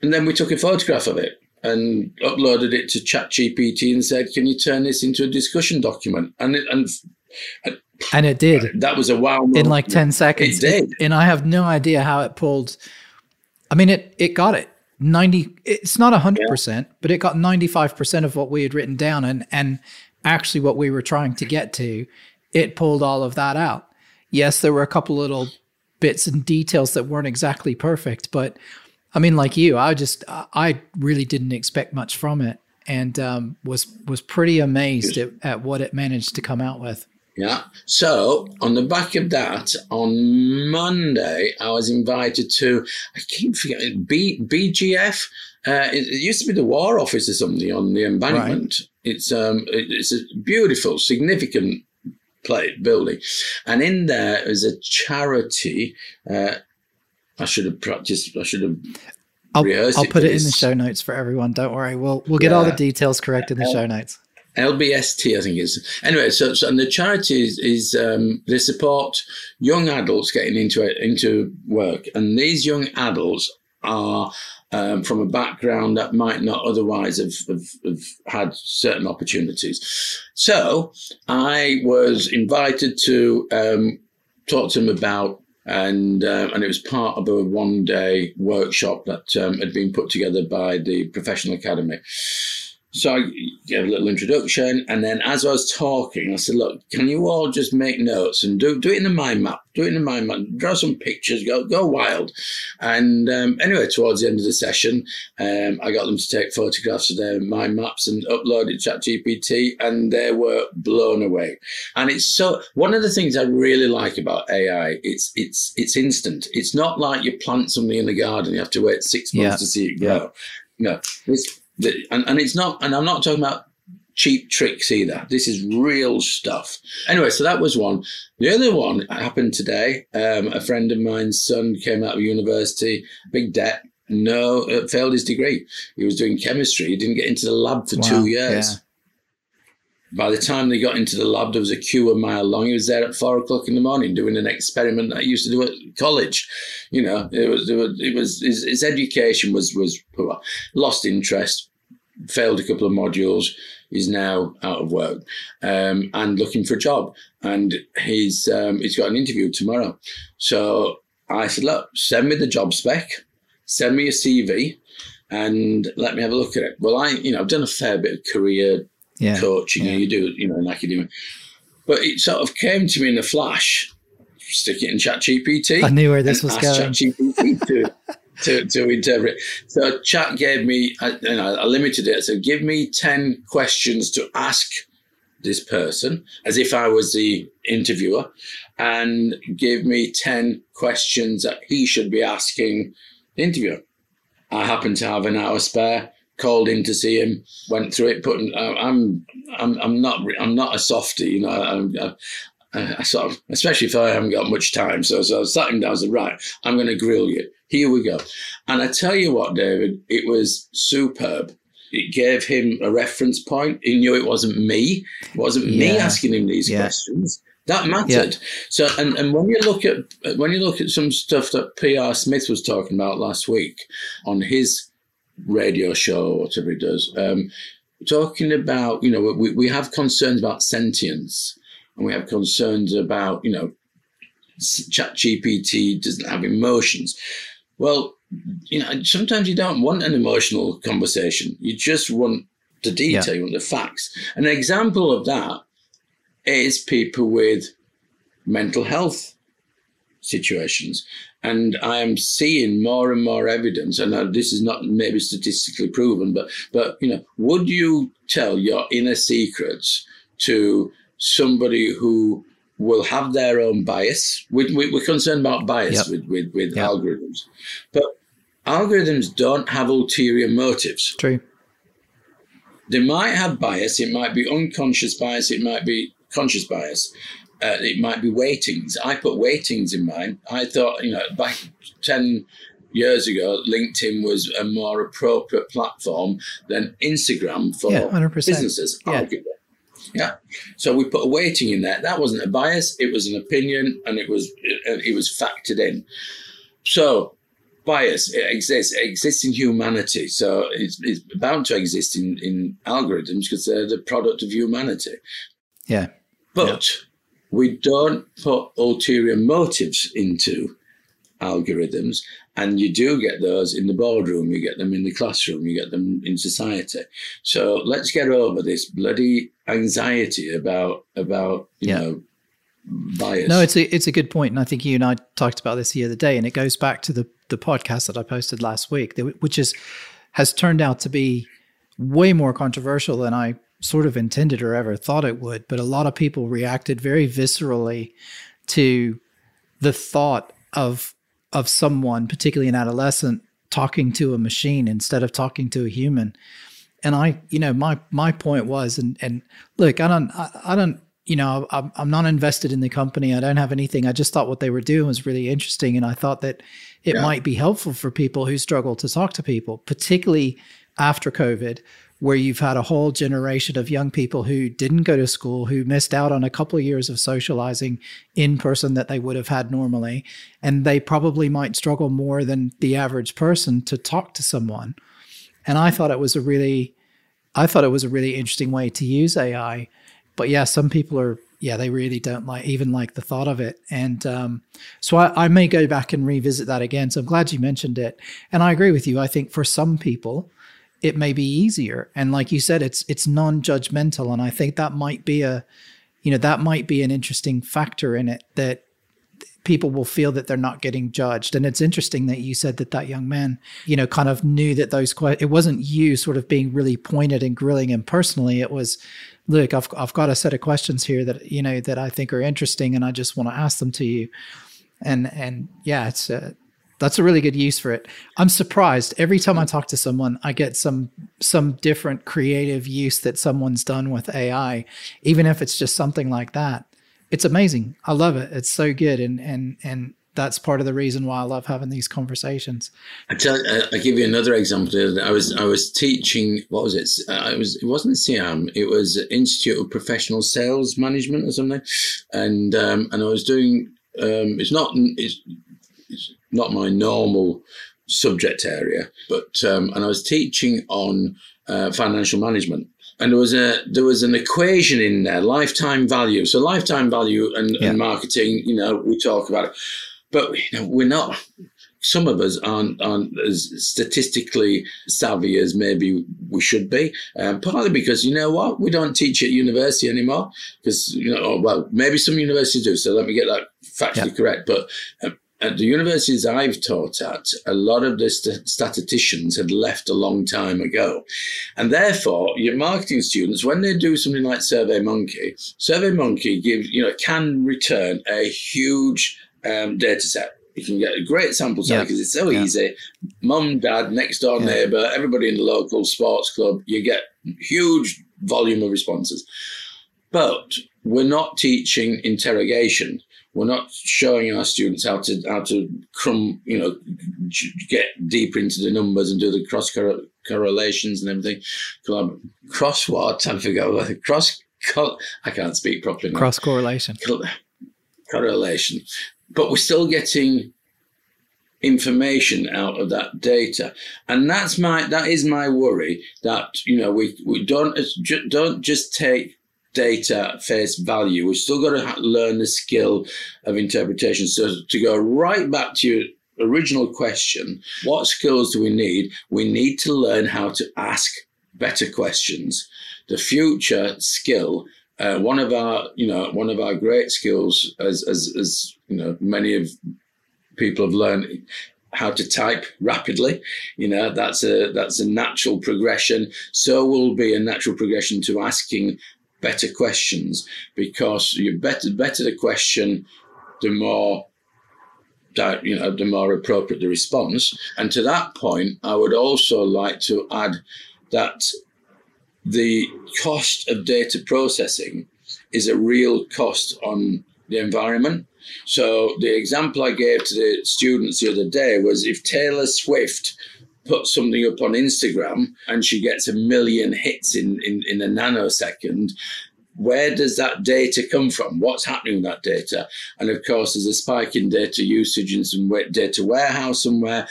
and then we took a photograph of it and uploaded it to ChatGPT and said, "Can you turn this into a discussion document?" And it, and and it did. That was a wow in like 10 seconds. It did. and i have no idea how it pulled. I mean it it got it. 90 it's not 100% but it got 95% of what we had written down and and actually what we were trying to get to. It pulled all of that out. Yes there were a couple little bits and details that weren't exactly perfect but i mean like you i just i I really didn't expect much from it and um, was was pretty amazed at, at what it managed to come out with Yeah. So on the back of that, on Monday, I was invited to. I keep forgetting B, BGF. Uh, it, it used to be the War Office or something on the embankment. It's um, it, it's a beautiful, significant play building, and in there is a charity. Uh, I should have practiced. I should have. I'll, I'll put for it in the show notes for everyone. Don't worry. We'll we'll get all the details correct in the show notes. LBST, I think it's anyway. So, so and the charity is, is um, they support young adults getting into it, into work, and these young adults are um, from a background that might not otherwise have, have, have had certain opportunities. So, I was invited to um, talk to them about. And uh, and it was part of a one day workshop that um, had been put together by the Professional Academy. So I gave a little introduction, and then as I was talking, I said, "Look, can you all just make notes and do do it in the mind map? Do it in the mind map. Draw some pictures. Go go wild." And um, anyway, towards the end of the session, um, I got them to take photographs of their mind maps and upload it to ChatGPT, and they were blown away. And it's so one of the things I really like about AI. It's it's it's instant. It's not like you plant something in the garden. You have to wait six months Yeah. to see it grow. No, it's and, and it's not, and I'm not talking about cheap tricks either. This is real stuff. Anyway, so that was one. The other one happened today. Um, a friend of mine's son came out of university, big debt. No, uh, failed his degree. He was doing chemistry. He didn't get into the lab for Wow, two years. By the time they got into the lab, there was a queue a mile long. He was there at four o'clock in the morning doing an experiment that I used to do at college. You know, it was it was, it was his, his education was was poor, lost interest, failed a couple of modules. He's now out of work um, and looking for a job. And he's um, he's got an interview tomorrow. So I said, look, send me the job spec, send me a CV, and let me have a look at it. Well, I you know I've done a fair bit of career Yeah. coaching, Yeah. you do, you know, in academia. But it sort of came to me in a flash. Stick it in ChatGPT. I knew where this was going. ChatGPT to, to, to interpret. So Chat gave me, I, you know, I limited it. So give me 10 questions to ask this person as if I was the interviewer and give me 10 questions that he should be asking the interviewer. I happened to have an hour spare, called in to see him, went through it, put, uh, I'm, I'm, I'm not, I'm not a softie, you know, I'm, I, I sort of, especially if I haven't got much time. So, so I sat him down and said, right, I'm going to grill you. Here we go. And I tell you what, David, it was superb. It gave him a reference point. He knew it wasn't me. It wasn't me asking him these Yeah. questions. That mattered. So, and, and when you look at when you look at some stuff that P.R. Smith was talking about last week on his radio show, or whatever he does, um, talking about you know we, we have concerns about sentience, and we have concerns about you know Chat GPT doesn't have emotions. Well, you know sometimes you don't want an emotional conversation. You just want the detail, you want the facts. An example of that is people with mental health situations. And I am seeing more and more evidence, and uh, this is not maybe statistically proven, but but you know, would you tell your inner secrets to somebody who will have their own bias? We, we, we're concerned about bias Yep. with with, with Yep. algorithms, but algorithms don't have ulterior motives True. they might have bias. It might be unconscious bias. It might be conscious bias. Uh, it might be weightings. I put weightings in mine. I thought, you know, back 10 years ago, LinkedIn was a more appropriate platform than Instagram for Yeah, 100%. businesses, Yeah. arguably. Yeah. So we put a weighting in there. That wasn't a bias. It was an opinion and it was, it, it was factored in. So bias it exists it exists in humanity so it's, it's bound to exist in, in algorithms because they're the product of humanity Yeah. but we don't put ulterior motives into algorithms and you do get those in the boardroom you get them in the classroom you get them in society so let's get over this bloody anxiety about about you Yeah. know bias No, it's a it's a good point, and I think you and I talked about this the other day, and it goes back to the the podcast that I posted last week, which is has turned out to be way more controversial than I sort of intended or ever thought it would. But a lot of people reacted very viscerally to the thought of of someone, particularly an adolescent, talking to a machine instead of talking to a human. And I, you know, my my point was, and and look, I don't, I, I don't, you know, I'm I'm not invested in the company. I don't have anything. I just thought what they were doing was really interesting, and I thought that it Yeah. might be helpful for people who struggle to talk to people, particularly after COVID, where you've had a whole generation of young people who didn't go to school, who missed out on a couple of years of socializing in person that they would have had normally, and they probably might struggle more than the average person to talk to someone. And I thought it was a really, I thought it was a really interesting way to use AI. But yeah, some people are, yeah, they really don't like even like the thought of it. And um, so I, I may go back and revisit that again. So I'm glad you mentioned it. And I agree with you. I think for some people, it may be easier. And like you said, it's it's non-judgmental. And I think that might be a, you know, that might be an interesting factor in it that people will feel that they're not getting judged. And it's interesting that you said that that young man, you know, kind of knew that those que- it wasn't you sort of being really pointed and grilling him personally. It was, look, I've I've got a set of questions here that you know that I think are interesting, and I just want to ask them to you. And and yeah, it's a, that's a really good use for it. I'm surprised every time I talk to someone, I get some some different creative use that someone's done with AI, even if it's just something like that it's amazing. I love it. It's so good. And and and that's part of the reason why I love having these conversations. I tell, uh, I give you another example. I was I was teaching. What was it? I was it wasn't CIM. It was Institute of Professional Sales Management or something, and um, and I was doing. Um, it's not it's, it's not my normal subject area, but um, and I was teaching on uh, financial management and there was a there was an equation in there lifetime value so lifetime value and, yeah. and marketing you know we talk about it but you know we're not some of us aren't, aren't as statistically savvy as maybe we should be. Um, partly because you know what, we don't teach at university anymore. Because you know, oh, well, maybe some universities do. So let me get that factually yeah. correct. But um, at the universities I've taught at, a lot of the st- statisticians had left a long time ago. And therefore, your marketing students, when they do something like SurveyMonkey, SurveyMonkey gives, you know, can return a huge um, data set. You can get a great sample size because it's so yeah. easy. Mum, dad, next door yeah. neighbor, everybody in the local sports club, you get huge volume of responses. But we're not teaching interrogation. We're not showing our students how to how to crumb, you know, get deeper into the numbers and do the cross correlations and everything. Cross what? I forgot. Cross. I can't speak properly. Now. Cross correlation. Correlation, but we're still getting information out of that data and that's my that is my worry that you know we we don't don't just take data face value. We've still got to learn the skill of interpretation. So to go right back to your original question, what skills do we need? We need to learn how to ask better questions. The future skill, uh, one of our, you know, one of our great skills, as as as you know, many of people have learned how to type rapidly you know that's a that's a natural progression so will be a natural progression to asking better questions because you better better the question, the more that you know the more appropriate the response. And to that point, I would also like to add that the cost of data processing is a real cost on the environment. So the example I gave to the students the other day was if Taylor Swift put something up on Instagram and she gets a million hits in, in, in a nanosecond, where does that data come from? What's happening with that data? And of course, there's a spike in data usage in some data warehouse somewhere.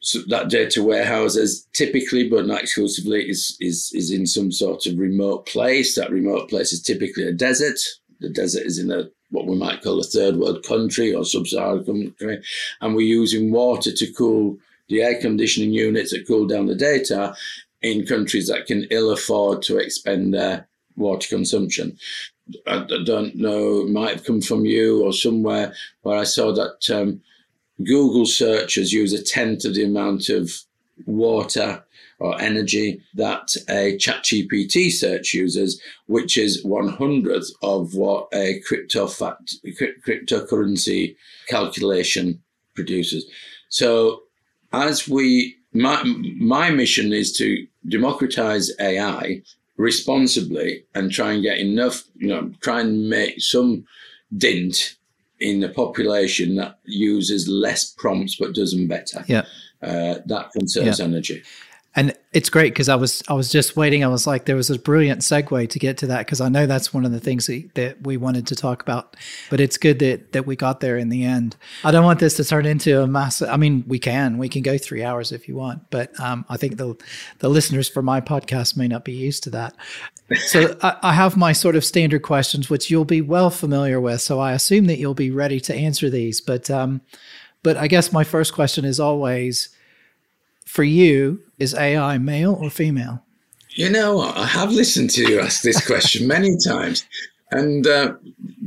So that data warehouse is typically, but not exclusively, is, is, is in some sort of remote place. That remote place is typically a desert. The desert is in a what we might call a third world country or sub-Saharan country, and we're using water to cool the air conditioning units that cool down the data in countries that can ill afford to expend their water consumption. I, don't know, might have come from you or somewhere where I saw that um, Google searches use a tenth of the amount of water or energy that a ChatGPT search uses, which is one hundredth of what a crypto fact, cryptocurrency calculation produces. So as we, my, my mission is to democratize AI responsibly and try and get enough, you know, try and make some dint in the population that uses less prompts but does them better. Yeah. Uh, that conserves yeah. energy and it's great because I was I was just waiting. I was like, there was a brilliant segue to get to that because I know that's one of the things that, we wanted to talk about. But it's good that that we got there in the end. I don't want this to turn into a massive. I mean, we can we can go three hours if you want, but um, I think the the listeners for my podcast may not be used to that. So I, I have my sort of standard questions, which you'll be well familiar with. So I assume that you'll be ready to answer these. But um, but I guess my first question is always for you, is AI male or female? You know, I have listened to you ask this question many times. And uh,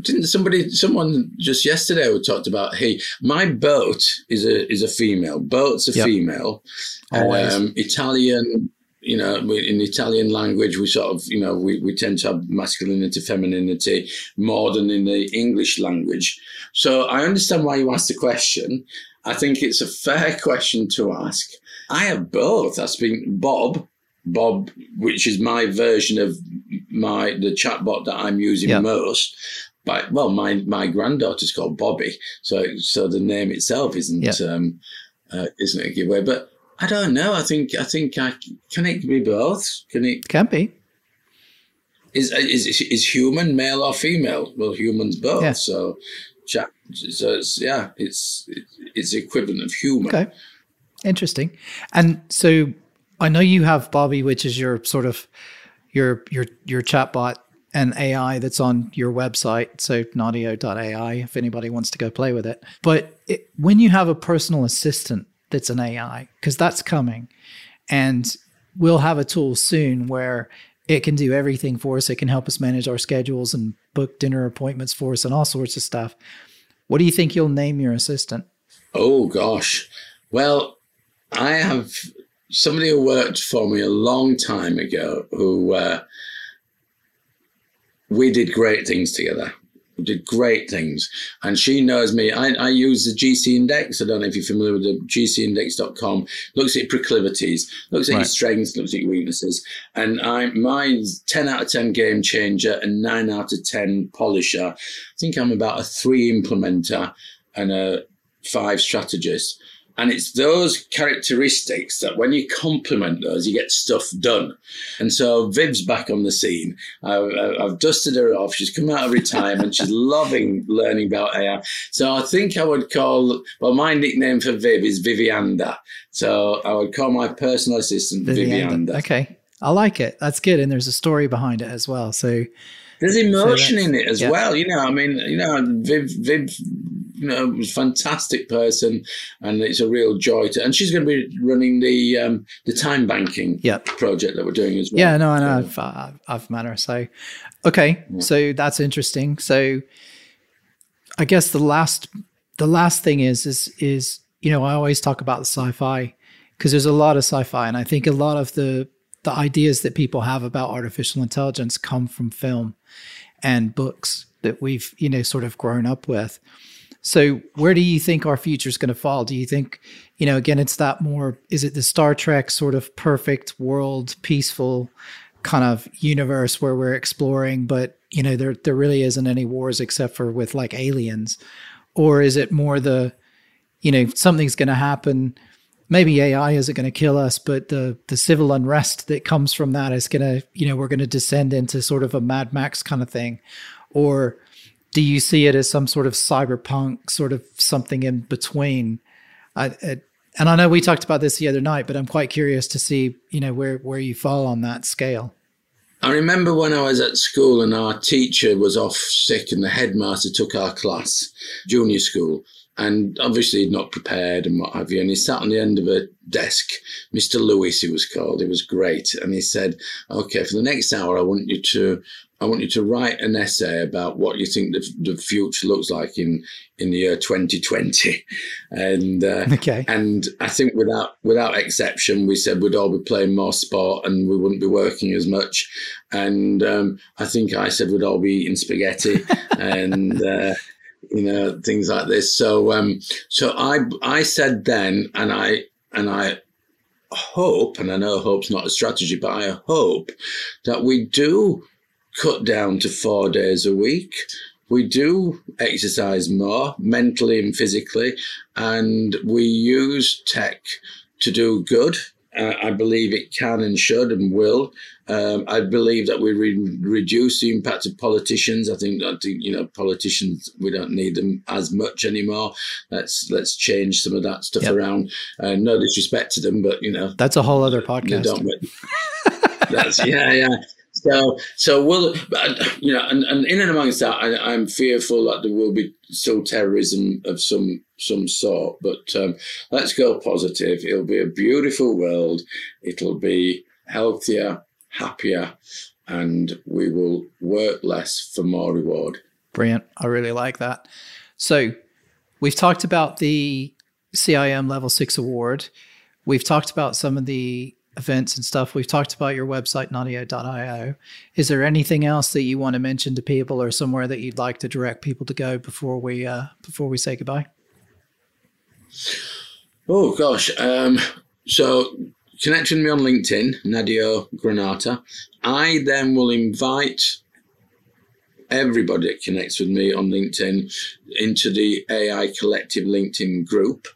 didn't somebody, someone just yesterday we talked about, hey, my boat is a is a female. Boat's a yep. female. Always. Um, Italian, you know, in the Italian language, we sort of, you know, we, we tend to have masculinity, femininity more than in the English language. So I understand why you asked the question. I think it's a fair question to ask. I have both. That's been Bob, Bob, which is my version of my the chatbot that I'm using most. But well, my my granddaughter's called Bobby, so so the name itself isn't Yeah. um, uh, isn't a giveaway. But I don't know. I think I think I can it be both? Can it Can be. is is is human male or female? Well, humans both. Yeah. So, so it's yeah, it's it's equivalent of human. Okay. Interesting. And so I know you have Bobby, which is your sort of your your your chatbot and AI that's on your website. So nadio.ai if anybody wants to go play with it. But it, when you have a personal assistant that's an AI, because that's coming, and we'll have a tool soon where it can do everything for us. It can help us manage our schedules and book dinner appointments for us and all sorts of stuff. What do you think you'll name your assistant? Oh gosh. Well, I have somebody who worked for me a long time ago who uh, we did great things together. We did great things. And she knows me. I, I use the GC Index. I don't know if you're familiar with the GCindex.com. Looks at proclivities, looks at your strengths, looks at your weaknesses. And I mine's 10 out of 10 game changer and 9 out of 10 polisher. I think I'm about a 3 implementer and a 5 strategist. And it's those characteristics that when you complement those, you get stuff done. And so Viv's back on the scene. I've, I've dusted her off. She's come out of retirement. She's loving learning about AI. So I think I would call, well, my nickname for Viv is Vivianda. So I would call my personal assistant Vivianda. Vivianda. Okay. I like it. That's good. And there's a story behind it as well. So There's emotion that's- in it as yeah. well. You know, I mean, you know, Viv, Viv, you know, fantastic person, and it's a real joy to. And she's going to be running the um, the time banking Yep. project that we're doing as well. yeah, no, I know. So- I've, uh, I've met her. So, okay. So that's interesting. So I guess the last, the last thing is, is, is, you know, I always talk about the sci-fi because there's a lot of sci-fi. And I think a lot of the, the ideas that people have about artificial intelligence come from film and books that we've, you know, sort of grown up with. So where do you think our future is going to fall? Do you think, you know, again, it's that more, is it the Star Trek sort of perfect world, peaceful kind of universe where we're exploring, but, you know, there, there really isn't any wars except for with like aliens? Or is it more the, you know, something's going to happen? Maybe AI isn't going to kill us, but the, the civil unrest that comes from that is going to, you know, we're going to descend into sort of a Mad Max kind of thing. Or, do you see it as some sort of cyberpunk sort of something in between I, I, and i know we talked about this the other night but i'm quite curious to see you know where where you fall on that scale I remember when I was at school and our teacher was off sick and the headmaster took our class, junior school, and obviously he'd not prepared and what have you. And he sat on the end of a desk, Mr. Lewis, he was called. He was great. And he said, okay, for the next hour, I want you to, I want you to write an essay about what you think the, the future looks like in, in the year 2020. And, uh, okay and I think without without exception, we said we'd all be playing more sport and we wouldn't be working as much. And um, I think I said we'd all be eating spaghetti and uh, you know things like this. So um, so I I said then, and I and I hope, and I know hope's not a strategy, but I hope that we do cut down to four days a week. We do exercise more mentally and physically, and we use tech to do good. Uh, I believe it can and should and will. Um, I believe that we re- reduce the impact of politicians. I think that you know politicians we don't need them as much anymore. Let's let's change some of that stuff Yep. around. Uh, no disrespect to them, but you know that's a whole other podcast. That's yeah, yeah. So, so will you know, and, and in and amongst that, I, I'm fearful that there will be still terrorism of some some sort. But um, let's go positive. It'll be a beautiful world. It'll be healthier, happier, and we will work less for more reward. brilliant i really like that so we've talked about the cim level six award we've talked about some of the events and stuff we've talked about your website nadio.ai is there anything else that you want to mention to people or somewhere that you'd like to direct people to go before we uh before we say goodbye Oh gosh. Um, so connecting me on LinkedIn, Nadio Granata. I then will invite everybody that connects with me on LinkedIn into the AI Collective LinkedIn group.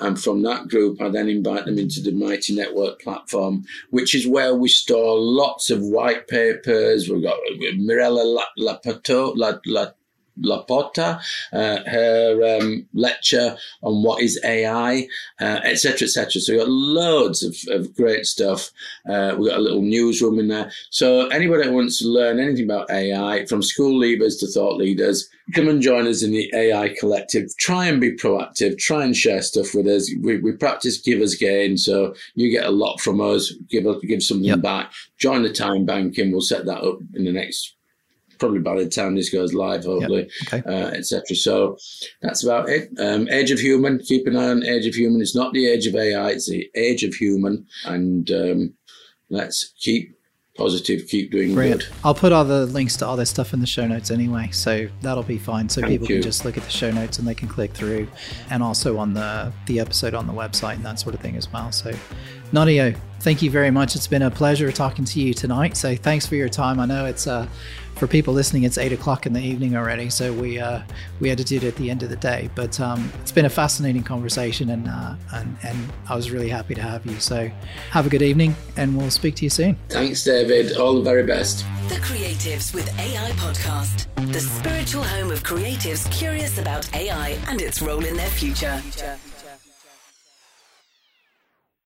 And from that group, I then invite them into the Mighty Network platform, which is where we store lots of white papers. We've got uh, Mirella Lapata, La, La, Laporta, uh, her um, lecture on what is AI, etc., uh, etc. Et so we've got loads of, of great stuff. Uh, we've got a little newsroom in there. So anybody that wants to learn anything about AI, from school leaders to thought leaders, come and join us in the AI Collective. Try and be proactive. Try and share stuff with us. We, we practice give us gain, so you get a lot from us. Give give something yep. back. Join the time banking. We'll set that up in the next probably by the time this goes live, hopefully, yep. okay. uh, etc. So that's about it. Um, age of Human. Keep an eye on Age of Human. It's not the age of AI. It's the age of human. And um, let's keep positive. Keep doing Brilliant. good. I'll put all the links to all this stuff in the show notes anyway, so that'll be fine. So Thank people you. can just look at the show notes and they can click through, and also on the the episode on the website and that sort of thing as well. So, Nadio, thank you very much. It's been a pleasure talking to you tonight. So thanks for your time. I know it's uh, for people listening, it's eight o'clock in the evening already, so we uh, we had to do it at the end of the day. But um, it's been a fascinating conversation, and, uh, and and I was really happy to have you. So have a good evening, and we'll speak to you soon. Thanks, David. All the very best. The Creatives with AI podcast, the spiritual home of creatives curious about AI and its role in their future.